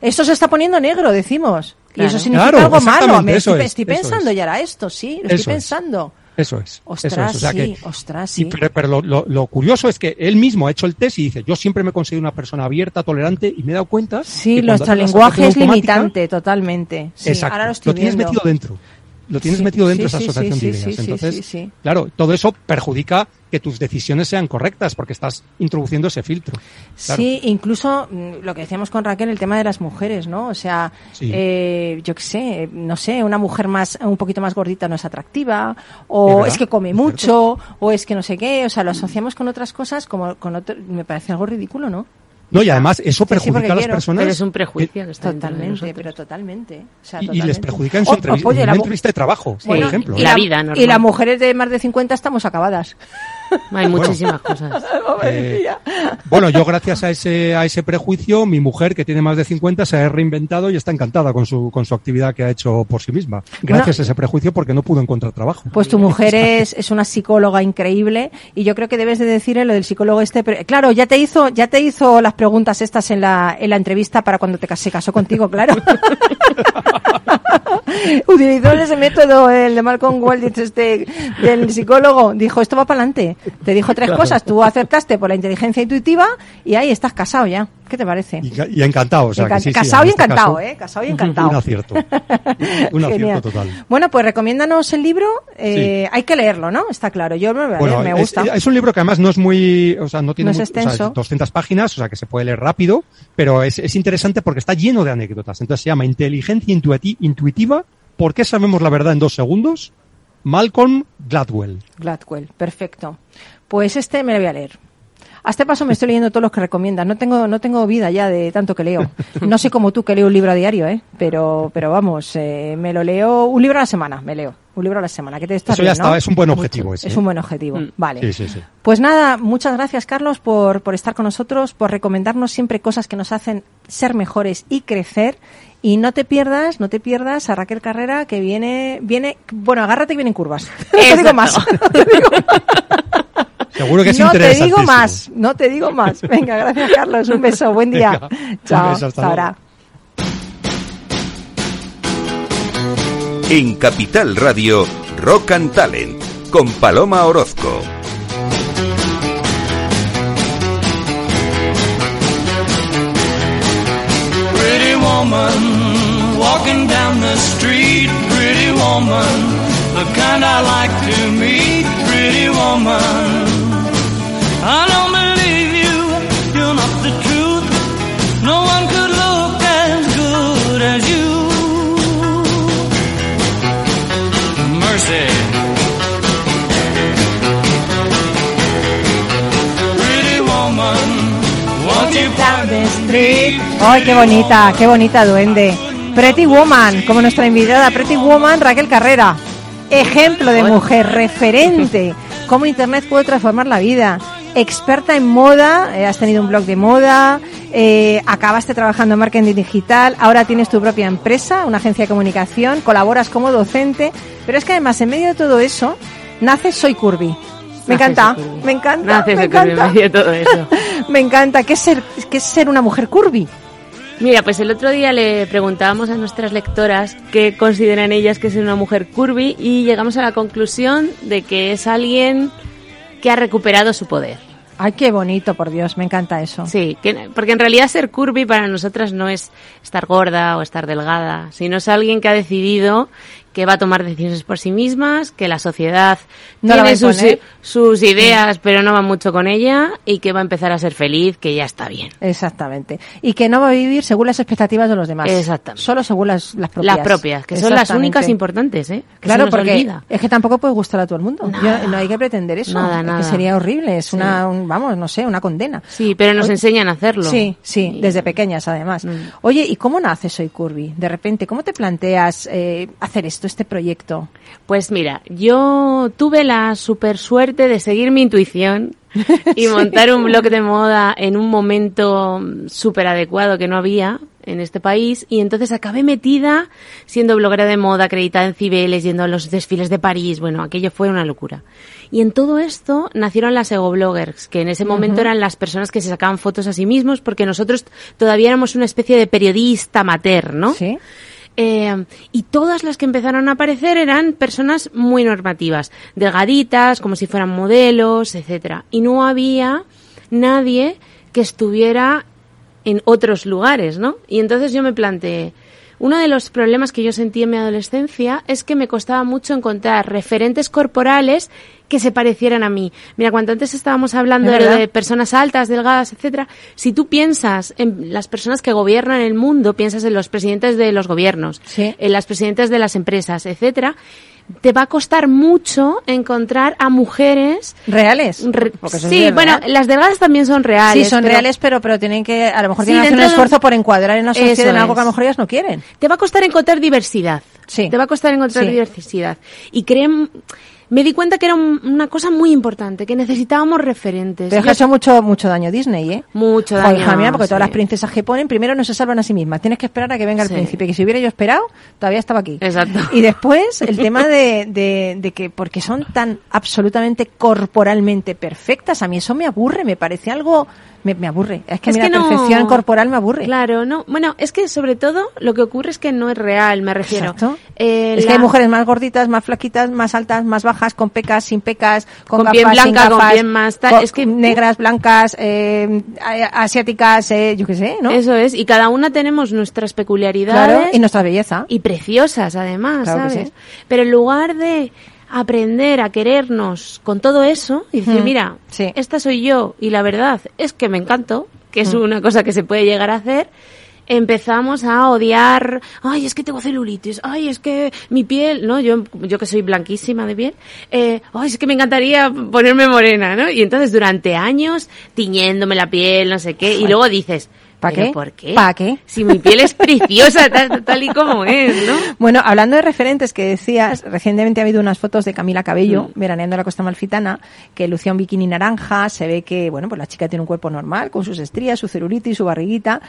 Esto se está poniendo negro, decimos. Y eso significa Claro, algo malo. Me estoy, es, estoy eso pensando es. ya era esto, sí, lo Eso estoy es. pensando. Eso es. Ostras, eso es. O sea sí, que, ostras, y sí. pero pero lo, lo- lo curioso es que él mismo ha hecho el test y dice, yo siempre me he considerado una persona abierta, tolerante, y me he dado cuenta Sí, nuestro lenguaje es limitante, totalmente. Sí, Exacto. ahora lo estoy tienes viendo. metido dentro. Lo tienes Sí, metido dentro sí, de esa asociación de ideas. Entonces, claro, todo eso perjudica que tus decisiones sean correctas porque estás introduciendo ese filtro. Claro. Sí, incluso mm, lo que decíamos con Raquel, el tema de las mujeres, ¿no? O sea, eh, yo qué sé, no sé, una mujer más, un poquito más gordita no es atractiva, o es que come es mucho, o es que no sé qué, o sea, lo asociamos con otras cosas como con otro, me parece algo ridículo, ¿no? No, y además eso Sí, sí, perjudica porque a las quiero. personas. Pero es un prejuicio que está Totalmente, pero totalmente. O sea, y, y totalmente. les perjudica en su O- entrevista, oye, en la una entrevista de trabajo, por Bueno, ejemplo. y la la- vida Y normal. las mujeres de más de 50 estamos acabadas. Hay muchísimas cosas. [laughs] Eh, bueno, yo gracias a ese, a ese prejuicio, mi mujer, que tiene más de 50, se ha reinventado y está encantada con su, con su actividad que ha hecho por sí misma. Gracias a ese prejuicio porque no pudo encontrar trabajo. Pues tu mujer es, es una psicóloga increíble y yo creo que debes de decirle lo del psicólogo este. Pero, claro, ya te hizo, ya te hizo las preguntas estas en la, en la entrevista para cuando te se casó contigo, claro. [laughs] Utilizó ese método, el de Malcolm Walditz, este, del psicólogo. Dijo, esto va para adelante. Te dijo tres Claro. cosas, tú aceptaste por la inteligencia intuitiva y ahí estás casado ya. ¿Qué te parece? Y, ca- y encantado. O sea, que sí, casado y este encantado, caso, ¿eh? Casado y encantado. Un acierto. [laughs] Un acierto total. Bueno, pues recomiéndanos el libro. Eh, Hay que leerlo, ¿no? Está claro. Yo me, Bueno, gusta. es un libro que además no es muy, o sea, no tiene No es mu- o sea, extenso. 200 páginas, o sea, que se puede leer rápido, pero es, es interesante porque está lleno de anécdotas. Entonces se llama Inteligencia Intuiti- Intuitiva. ¿Por qué sabemos la verdad en dos segundos? Malcolm Gladwell. Gladwell, perfecto. Pues este me lo voy a leer. A este paso me estoy leyendo todos los que recomiendas. No tengo, no tengo vida ya de tanto que leo. No sé como tú que leo un libro a diario, ¿eh? Pero, pero vamos, eh, me lo leo un libro a la semana, me leo. Un libro a la semana. ¿Qué te está Eso ya está, es un buen objetivo ese. Es ¿eh? un buen objetivo. Mm. Vale. Sí, sí, sí. Pues nada, muchas gracias Carlos por, por estar con nosotros, por recomendarnos siempre cosas que nos hacen ser mejores y crecer. Y no te pierdas, no te pierdas a Raquel Carrera que viene, viene, bueno, agárrate que vienen curvas. [laughs] No [laughs] te digo más. No te digo Seguro que es no te digo más, no te digo más. Venga, gracias Carlos, un beso, buen día. Venga, un Chao, beso, hasta hasta ahora. En Capital Radio, Rock and Talent, con Paloma Orozco. Pretty woman, walking down the street. Pretty woman, the kind I like to meet. Pretty woman, I don't ¡Ay, qué bonita, qué bonita duende! Pretty Woman, como nuestra invitada Pretty Woman, Raquel Carrera. Ejemplo de mujer, referente. Cómo Internet puede transformar la vida. Experta en moda, eh, has tenido un blog de moda, eh, acabaste trabajando en marketing digital, ahora tienes tu propia empresa, una agencia de comunicación, colaboras como docente, pero es que además en medio de todo eso, nace Soy Curvy. Me encanta, me encanta, me encanta. [laughs] Me encanta. ¿Qué es ser, qué es ser una mujer curvy? Mira, pues el otro día le preguntábamos a nuestras lectoras qué consideran ellas que es una mujer curvy y llegamos a la conclusión de que es alguien que ha recuperado su poder. Ay, qué bonito, por Dios, me encanta eso. Sí, que- porque en realidad ser curvy para nosotras no es estar gorda o estar delgada, sino es alguien que ha decidido que va a tomar decisiones por sí mismas, que la sociedad No la tiene sus, ideas pero no va mucho con ella y que va a empezar a ser feliz, que ya está bien. Exactamente. Y que no va a vivir según las expectativas de los demás. Exactamente. Solo según las, las propias. Las propias, que son las únicas importantes, ¿eh? Que Claro, porque olvida. es que tampoco puede gustar a todo el mundo. Yo- no hay que pretender eso. Nada, Es que sería horrible. Es una, un- vamos, no sé, una condena. Sí, pero nos Oye, enseñan a hacerlo. Sí, sí, Y- desde pequeñas además. Mm. Oye, ¿y cómo nace Soy Curvy? De repente, ¿cómo te planteas eh, hacer esto, este proyecto? Pues mira, yo tuve la super suerte de seguir mi intuición [laughs] y montar un blog de moda en un momento súper adecuado que no había en este país y entonces acabé metida siendo bloguera de moda, acreditada en Cibeles, yendo a los desfiles de París, bueno, aquello fue una locura. Y en todo esto nacieron las ego bloggers, que en ese momento eran las personas que se sacaban fotos a sí mismos porque nosotros todavía éramos una especie de periodista amateur, ¿no? Sí. Eh, y todas las que empezaron a aparecer eran personas muy normativas, delgaditas, como si fueran modelos, etcétera. Y no había nadie que estuviera en otros lugares, ¿no? Y entonces yo me planteé, uno de los problemas que yo sentí en mi adolescencia es que me costaba mucho encontrar referentes corporales que se parecieran a mí. Mira, cuando antes estábamos hablando Es de, personas altas, delgadas, etcétera, si tú piensas en las personas que gobiernan el mundo, piensas en los presidentes de los gobiernos, Sí. en las presidentes de las empresas, etcétera, te va a costar mucho encontrar a mujeres ¿Reales? Re- sí, bueno, las delgadas también son reales. Sí, son pero reales, pero, pero tienen que, a lo mejor Sí, tienen que hacer un de- esfuerzo por encuadrar en la sociedad en algo que a lo mejor ellas no quieren. Te va a costar encontrar diversidad. Sí. Te va a costar encontrar Sí. diversidad. Y creen, me di cuenta que era un- una cosa muy importante, que necesitábamos referentes. Pero es que ha hecho mucho, mucho daño Disney, ¿eh? Mucho daño. hija mía, porque sí. todas las princesas que ponen, primero no se salvan a sí mismas. Tienes que esperar a que venga Sí. el príncipe. Que si hubiera yo esperado, todavía estaba aquí. Exacto. Y después, el tema de, de, de que, porque son tan absolutamente corporalmente perfectas, a mí eso me aburre, me parece algo, me, me aburre. Es que Es que la no- perfección corporal me aburre. Claro, no. Bueno, es que sobre todo lo que ocurre es que no es real, me refiero. Exacto. Eh, es que hay mujeres más gorditas, más flaquitas, más altas, más bajas, con pecas, sin pecas, con, Con gafas, piel sin blanca, con piel más tal. con- Es que- negras, blancas, eh, asiáticas, eh, yo qué sé, ¿no? Eso es. Y cada una tenemos nuestras peculiaridades. Claro, y nuestra belleza. y preciosas además, Claro que sí. Pero en lugar de aprender a querernos con todo eso y decir, Mm, mira, sí. esta soy yo y la verdad es que me encanto, que es Mm. una cosa que se puede llegar a hacer, empezamos a odiar, ay, es que tengo celulitis, ay, es que mi piel, ¿no? Yo, yo que soy blanquísima de piel, eh, ay, es que me encantaría ponerme morena, ¿no? Y entonces durante años tiñéndome la piel, no sé qué, y luego dices, ¿Pa ¿pero qué? ¿Por qué? ¿Pa qué? Si mi piel es [laughs] preciosa tal, tal y como es, ¿no? Bueno, hablando de referentes que decías, recientemente ha habido unas fotos de Camila Cabello, Mm. veraneando la costa malfitana, que lucía un bikini naranja, se ve que, bueno, pues la chica tiene un cuerpo normal, con sus estrías, su celulitis, su barriguita,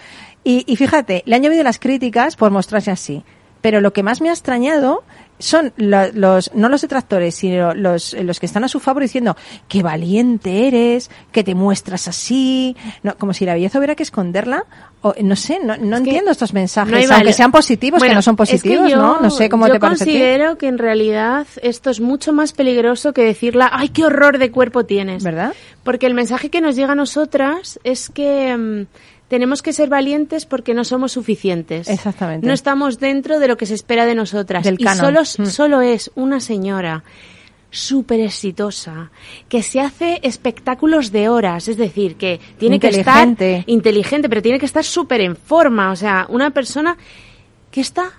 y, y fíjate, le han llovido las críticas por mostrarse así. Pero lo que más me ha extrañado son lo- los, no los detractores, sino los, los que están a su favor diciendo qué valiente eres, que te muestras así, no, como si la belleza hubiera que esconderla, o no sé, no, no Es que entiendo estos mensajes, no aunque sean positivos, que Bueno, no son es que positivos, yo- ¿no? No sé cómo yo te parece ti. considero que en realidad esto es mucho más peligroso que decirla, ay, qué horror de cuerpo tienes. ¿Verdad? Porque el mensaje que nos llega a nosotras es que mm, tenemos que ser valientes porque no somos suficientes. Exactamente. No estamos dentro de lo que se espera de nosotras. Del y canon. solo, Mm. solo es una señora súper exitosa, que se hace espectáculos de horas, es decir, que tiene que estar Inteligente. inteligente, pero tiene que estar súper en forma, o sea, una persona que está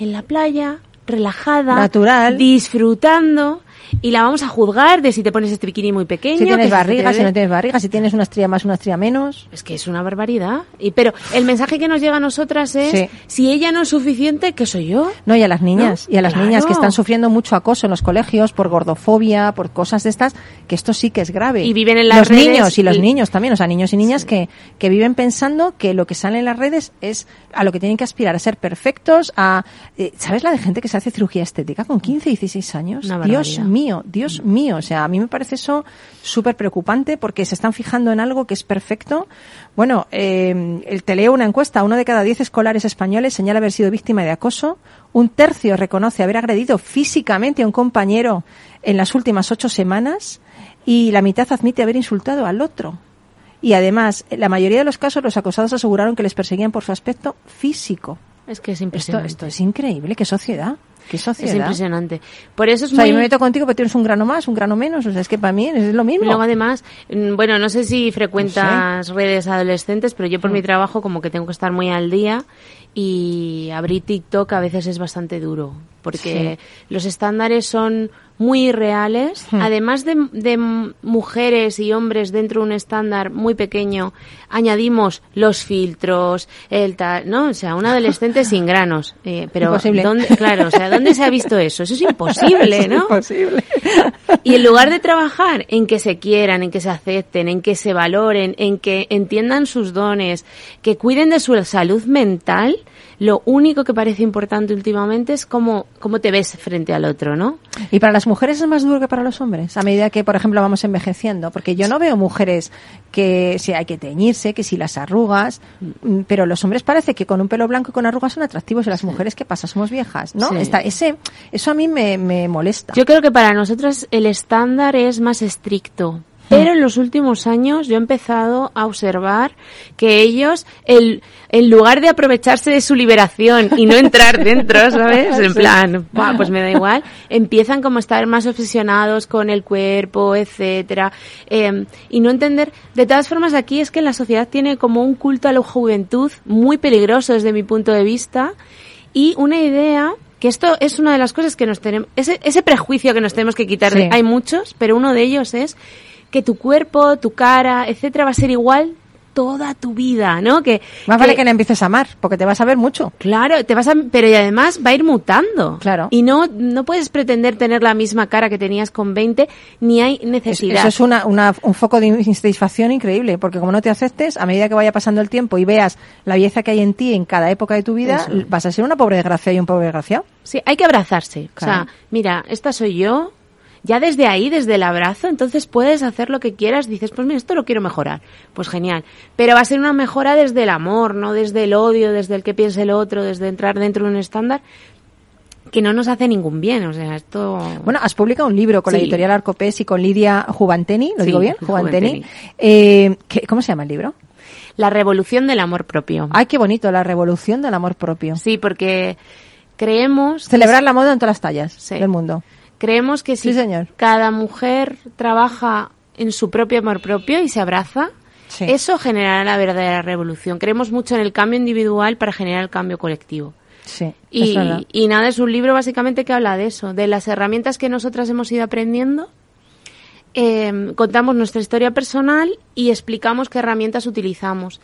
en la playa, relajada, Natural. disfrutando, y la vamos a juzgar de si te pones este bikini muy pequeño. Si que tienes te barriga, si no tienes barriga, si tienes una estría más, una estría menos. Es que es una barbaridad. Y, pero el mensaje que nos llega a nosotras es, Sí. si ella no es suficiente, ¿qué soy yo? No, y a las niñas, ¿No? y a las Claro. niñas que están sufriendo mucho acoso en los colegios por gordofobia, por cosas de estas, que esto sí que es grave. Y viven en las los redes niños y los y- niños también, o sea, niños y niñas que, que viven pensando que lo que sale en las redes es a lo que tienen que aspirar, a ser perfectos, a... eh, ¿Sabes la de gente que se hace cirugía estética con 15, 16 años? Una Dios barbaridad. Mío, Dios mío. O sea, a mí me parece eso súper preocupante porque se están fijando en algo que es perfecto. Bueno, eh, el- te leo una encuesta. Uno de cada diez escolares españoles señala haber sido víctima de acoso. Un tercio reconoce haber agredido físicamente a un compañero en las últimas ocho semanas y la mitad admite haber insultado al otro. Y además, en la mayoría de los casos los acosados aseguraron que les perseguían por su aspecto físico. Es que es Esto, impresionante. esto es increíble. ¿Qué sociedad? ¿Qué es sociedad? impresionante. Por eso es O sea, muy... yo me meto contigo, pero tienes un grano más, un grano menos. O sea, es que para mí es lo mismo. Luego además, mm, bueno, no sé si frecuentas redes adolescentes, pero yo por Mm. mi trabajo como que tengo que estar muy al día y abrir TikTok a veces es bastante duro porque los estándares son muy irreales. Mm. Además de, de mujeres y hombres dentro de un estándar muy pequeño, añadimos los filtros, el tal, ¿no? O sea, un adolescente [laughs] sin granos. Eh, pero Imposible. ¿dónde, claro, o sea, ¿dónde se ha visto eso? Eso es imposible, [laughs] ¿no? imposible. Y en lugar de trabajar en que se quieran, en que se acepten, en que se valoren, en que entiendan sus dones, que cuiden de su salud mental, lo único que parece importante últimamente es cómo, cómo te ves frente al otro, ¿no? Y para las mujeres es más duro que para los hombres, a medida que, por ejemplo, vamos envejeciendo. Porque yo no veo mujeres que si hay que teñirse, que si las arrugas, mm, pero los hombres parece que con un pelo blanco y con arrugas son atractivos y las mujeres, ¿qué pasa? Somos viejas, ¿no? Sí. Ese, eso a mí me, me molesta. Yo creo que para nosotros el estándar es más estricto. Pero en los últimos años yo he empezado a observar que ellos, el, en lugar de aprovecharse de su liberación y no entrar [laughs] dentro, ¿sabes? En plan, "Buah, pues me da igual, empiezan como a estar más obsesionados con el cuerpo, etcétera, eh, y no entender. De todas formas, aquí es que la sociedad tiene como un culto a la juventud muy peligroso desde mi punto de vista y una idea que esto es una de las cosas que nos tenemos, ese, ese prejuicio que nos tenemos que quitar. de- Sí. hay muchos, pero uno de ellos es que tu cuerpo, tu cara, etcétera, va a ser igual toda tu vida, ¿no? Que Más vale que no empieces a amar, porque te vas a ver mucho. Claro, te vas a, pero y además va a ir mutando. Claro. Y no, no puedes pretender tener la misma cara que tenías con 20, ni hay Es- necesidad. Eso es una, una- un foco de insatisfacción increíble, porque como no te aceptes, a medida que vaya pasando el tiempo y veas la belleza que hay en ti en cada época de tu vida, Eso. vas a ser una pobre desgracia y un pobre desgraciado. Sí, hay que abrazarse. Claro. O sea, mira, esta soy yo. Ya desde ahí, desde el abrazo, entonces puedes hacer lo que quieras. Dices, pues mira, esto lo quiero mejorar. Pues genial. Pero va a ser una mejora desde el amor, no desde el odio, desde el que piense el otro, desde entrar dentro de un estándar que no nos hace ningún bien. O sea, esto. Bueno, has publicado un libro con la editorial Arcopés y con Lidia Juvanteni, ¿lo Sí, digo bien? Juvanteni. Eh, ¿qué- ¿Cómo se llama el libro? La revolución del amor propio. Ay, qué bonito, la revolución del amor propio. Sí, porque creemos. Celebrar la moda en todas las tallas Sí. del mundo. Creemos que si Sí, señor. cada mujer trabaja en su propio amor propio y se abraza, Sí. eso generará la verdadera revolución. Creemos mucho en el cambio individual para generar el cambio colectivo. Sí, Y, es y nada, es un libro básicamente que habla de eso, de las herramientas que nosotras hemos ido aprendiendo. Eh, contamos nuestra historia personal y explicamos qué herramientas utilizamos.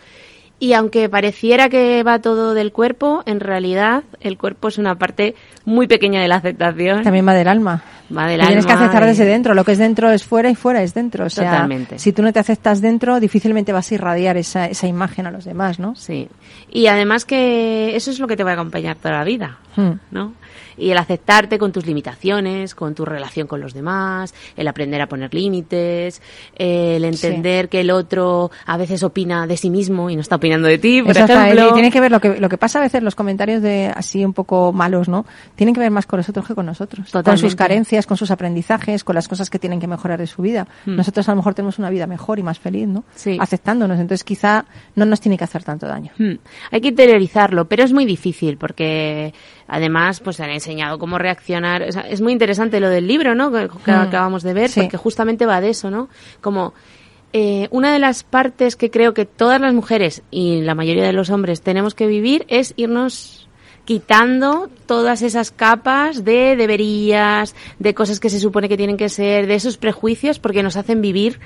Y aunque pareciera que va todo del cuerpo, en realidad el cuerpo es una parte muy pequeña de la aceptación. También va del alma. Va del Te tienes que alma aceptar y- desde dentro. Lo que es dentro es fuera y fuera es dentro. O sea, Totalmente. si tú no te aceptas dentro, difícilmente vas a irradiar esa, esa imagen a los demás, ¿no? Sí. Y además que eso es lo que te va a acompañar toda la vida, Hmm. ¿no? Y el aceptarte con tus limitaciones, con tu relación con los demás, el aprender a poner límites, el entender que el otro a veces opina de sí mismo y no está opinando de ti, por ejemplo. y tiene que ver lo que, lo que pasa a veces los comentarios de así un poco malos, ¿no? Tienen que ver más con nosotros que con nosotros. Con Totalmente. sus carencias, con sus aprendizajes, con las cosas que tienen que mejorar de su vida. Hmm. Nosotros a lo mejor tenemos una vida mejor y más feliz, ¿no? Sí. Aceptándonos. Entonces quizá no nos tiene que hacer tanto daño. Hmm. Hay que interiorizarlo, pero es muy difícil porque además pues han enseñado cómo reaccionar. O sea, es muy interesante lo del libro, ¿no? Que, que Hmm. acabamos de ver, Sí. porque justamente va de eso, ¿no? Como eh, una de las partes que creo que todas las mujeres y la mayoría de los hombres tenemos que vivir es irnos quitando todas esas capas de deberías, de cosas que se supone que tienen que ser, de esos prejuicios porque nos hacen vivir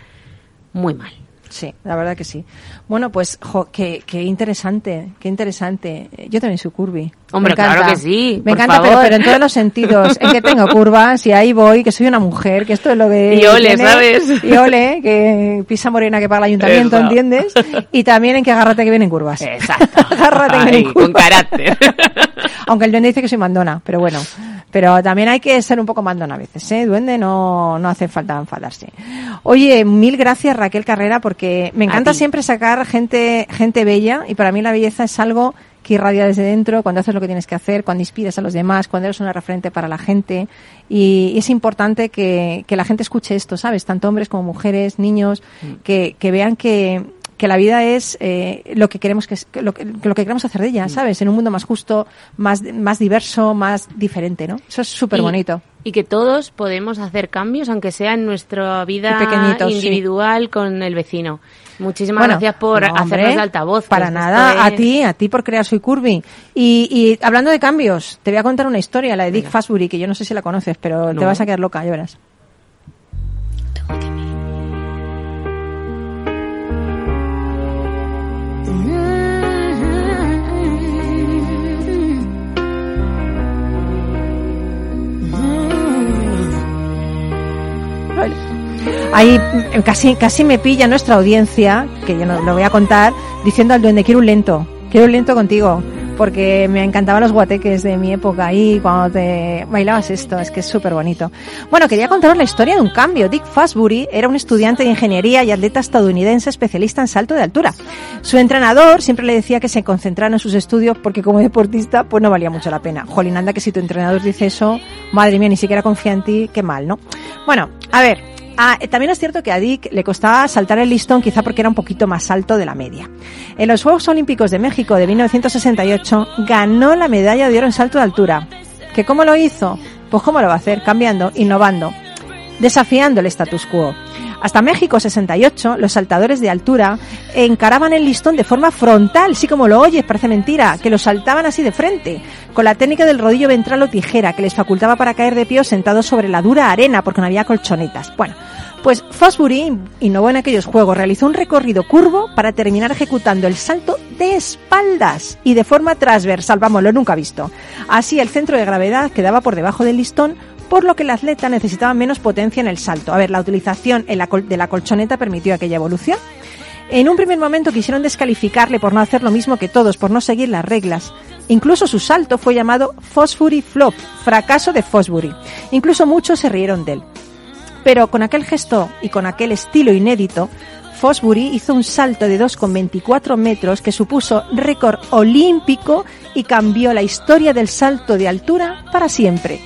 muy mal. Sí, la verdad que sí. Bueno, pues, jo, qué, qué interesante, qué interesante. Yo también soy curvy. Hombre, claro que sí, Me por encanta, pero, favor. pero en todos los sentidos. En que tengo [laughs] curvas y ahí voy, que soy una mujer, que esto es lo que... Y ole, tiene. ¿sabes? Y ole, que pisa morena que paga el ayuntamiento, Eso. ¿entiendes? Y también en que agárrate que vienen curvas. Exacto. [laughs] agárrate que Ay, vienen con curvas. carácter. Aunque el duende dice que soy mandona, pero bueno. Pero también hay que ser un poco mandona a veces, ¿eh? Duende no, no hace falta enfadarse. Oye, mil gracias Raquel Carrera porque me encanta siempre sacar gente, gente bella y para mí la belleza es algo que irradia desde dentro, cuando haces lo que tienes que hacer, cuando inspiras a los demás, cuando eres una referente para la gente. Y es importante que, que la gente escuche esto, ¿sabes? Tanto hombres como mujeres, niños, que, que vean que, que la vida es eh, lo que queremos que, lo, que lo que queremos hacer de ella, ¿sabes? En un mundo más justo, más más diverso, más diferente, ¿no? Eso es súper bonito. Y, y que todos podemos hacer cambios, aunque sea en nuestra vida sí. individual con el vecino. Muchísimas Bueno, gracias por no, hacernos de altavoz. Para nada, a ti, a ti por crear Soy Curvy. Y, y hablando de cambios, te voy a contar una historia, la de Dick Fastbury, que yo no sé si la conoces, pero te vas a quedar loca, ya verás. Ahí casi, casi me pilla nuestra audiencia, que yo no lo voy a contar, diciendo al duende, quiero un lento, quiero un lento contigo. porque me encantaban los guateques de mi época ahí, cuando te bailabas esto, es que es súper bonito. Bueno, quería contaros la historia de un cambio. Dick Fosbury era un estudiante de ingeniería y atleta estadounidense especialista en salto de altura. Su entrenador siempre le decía que se concentrara en sus estudios porque como deportista pues no valía mucho la pena. Jolín, anda que si tu entrenador dice eso, madre mía, ni siquiera confía en ti, qué mal, ¿no? Bueno, a ver, Ah, eh, también es cierto que a Dick le costaba saltar el listón quizá porque era un poquito más alto de la media. En los Juegos Olímpicos de México de 1968 ganó la medalla de oro en salto de altura. ¿Que cómo lo hizo? Pues cómo lo va a hacer, cambiando, innovando, desafiando el status quo. Hasta México 68, los saltadores de altura encaraban el listón de forma frontal, sí como lo oyes, parece mentira, que lo saltaban así de frente, con la técnica del rodillo ventral o tijera, que les facultaba para caer de pie sentados sobre la dura arena, porque no había colchonetas. Bueno, pues Fosbury innovó en aquellos juegos, realizó un recorrido curvo para terminar ejecutando el salto de espaldas y de forma transversal, vamos, lo nunca visto. Así el centro de gravedad quedaba por debajo del listón, por lo que el atleta necesitaba menos potencia en el salto. A ver, la utilización de la colchoneta permitió aquella evolución. En un primer momento quisieron descalificarle por no hacer lo mismo que todos, por no seguir las reglas. Incluso su salto fue llamado Fosbury Flop, fracaso de Fosbury. Incluso muchos se rieron de él. Pero con aquel gesto y con aquel estilo inédito, Fosbury hizo un salto de 2,24 metros que supuso récord olímpico y cambió la historia del salto de altura para siempre.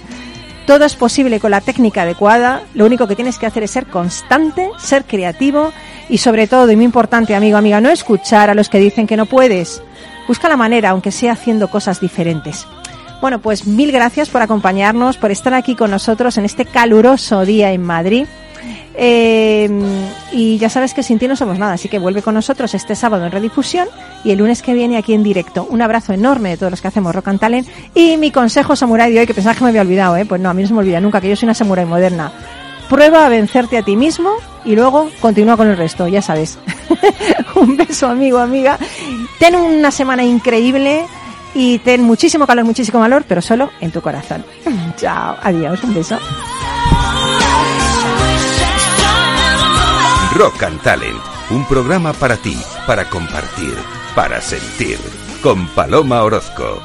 Todo es posible con la técnica adecuada, lo único que tienes que hacer es ser constante, ser creativo y sobre todo, y muy importante amigo, amiga, no escuchar a los que dicen que no puedes. Busca la manera, aunque sea haciendo cosas diferentes. Bueno, pues mil gracias por acompañarnos, por estar aquí con nosotros en este caluroso día en Madrid. Eh, y ya sabes que sin ti no somos nada, así que vuelve con nosotros este sábado en redifusión y el lunes que viene aquí en directo. Un abrazo enorme de todos los que hacemos Rock and Talent y mi consejo samurai de hoy, que pensaba que me había olvidado, ¿eh? pues no, a mí no se me olvida nunca, que yo soy una samurai moderna. Prueba a vencerte a ti mismo y luego continúa con el resto, ya sabes. [laughs] Un beso, amigo, amiga. Ten una semana increíble y ten muchísimo calor, muchísimo valor, pero solo en tu corazón. [laughs] Chao, adiós, un beso. Rock and Talent, un programa para ti, para compartir, para sentir, con Paloma Orozco.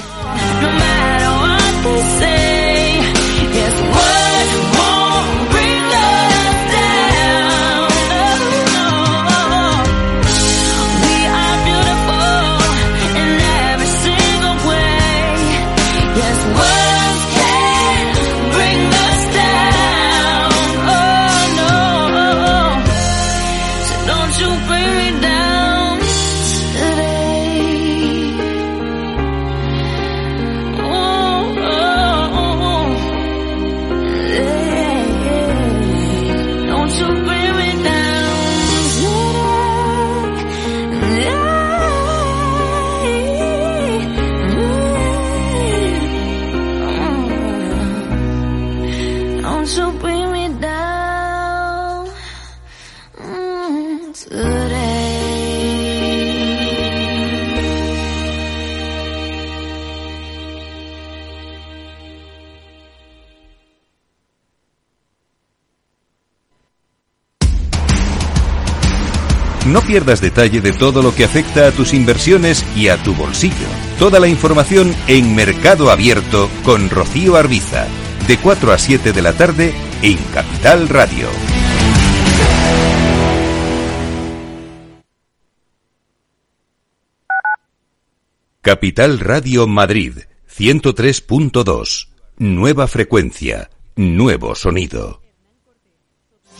Pierdas detalle de todo lo que afecta a tus inversiones y a tu bolsillo. Toda la información en Mercado Abierto con Rocío Arbiza, de 4 a 7 de la tarde en Capital Radio. Capital Radio Madrid, 103.2. Nueva frecuencia, nuevo sonido.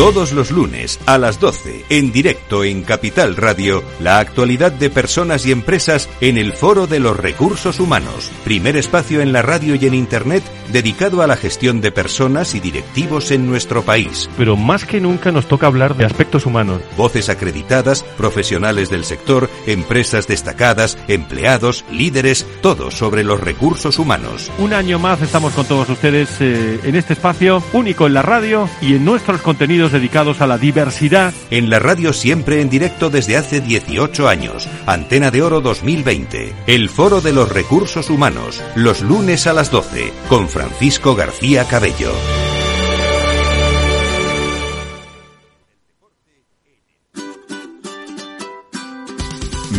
Todos los lunes a las 12, en directo en Capital Radio, la actualidad de personas y empresas en el Foro de los Recursos Humanos, primer espacio en la radio y en Internet dedicado a la gestión de personas y directivos en nuestro país. Pero más que nunca nos toca hablar de aspectos humanos. Voces acreditadas, profesionales del sector, empresas destacadas, empleados, líderes, todo sobre los recursos humanos. Un año más estamos con todos ustedes eh, en este espacio único en la radio y en nuestros contenidos dedicados a la diversidad. En la radio siempre en directo desde hace 18 años. Antena de Oro 2020. El Foro de los Recursos Humanos. Los lunes a las 12. Con Francisco García Cabello.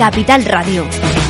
Capital Radio.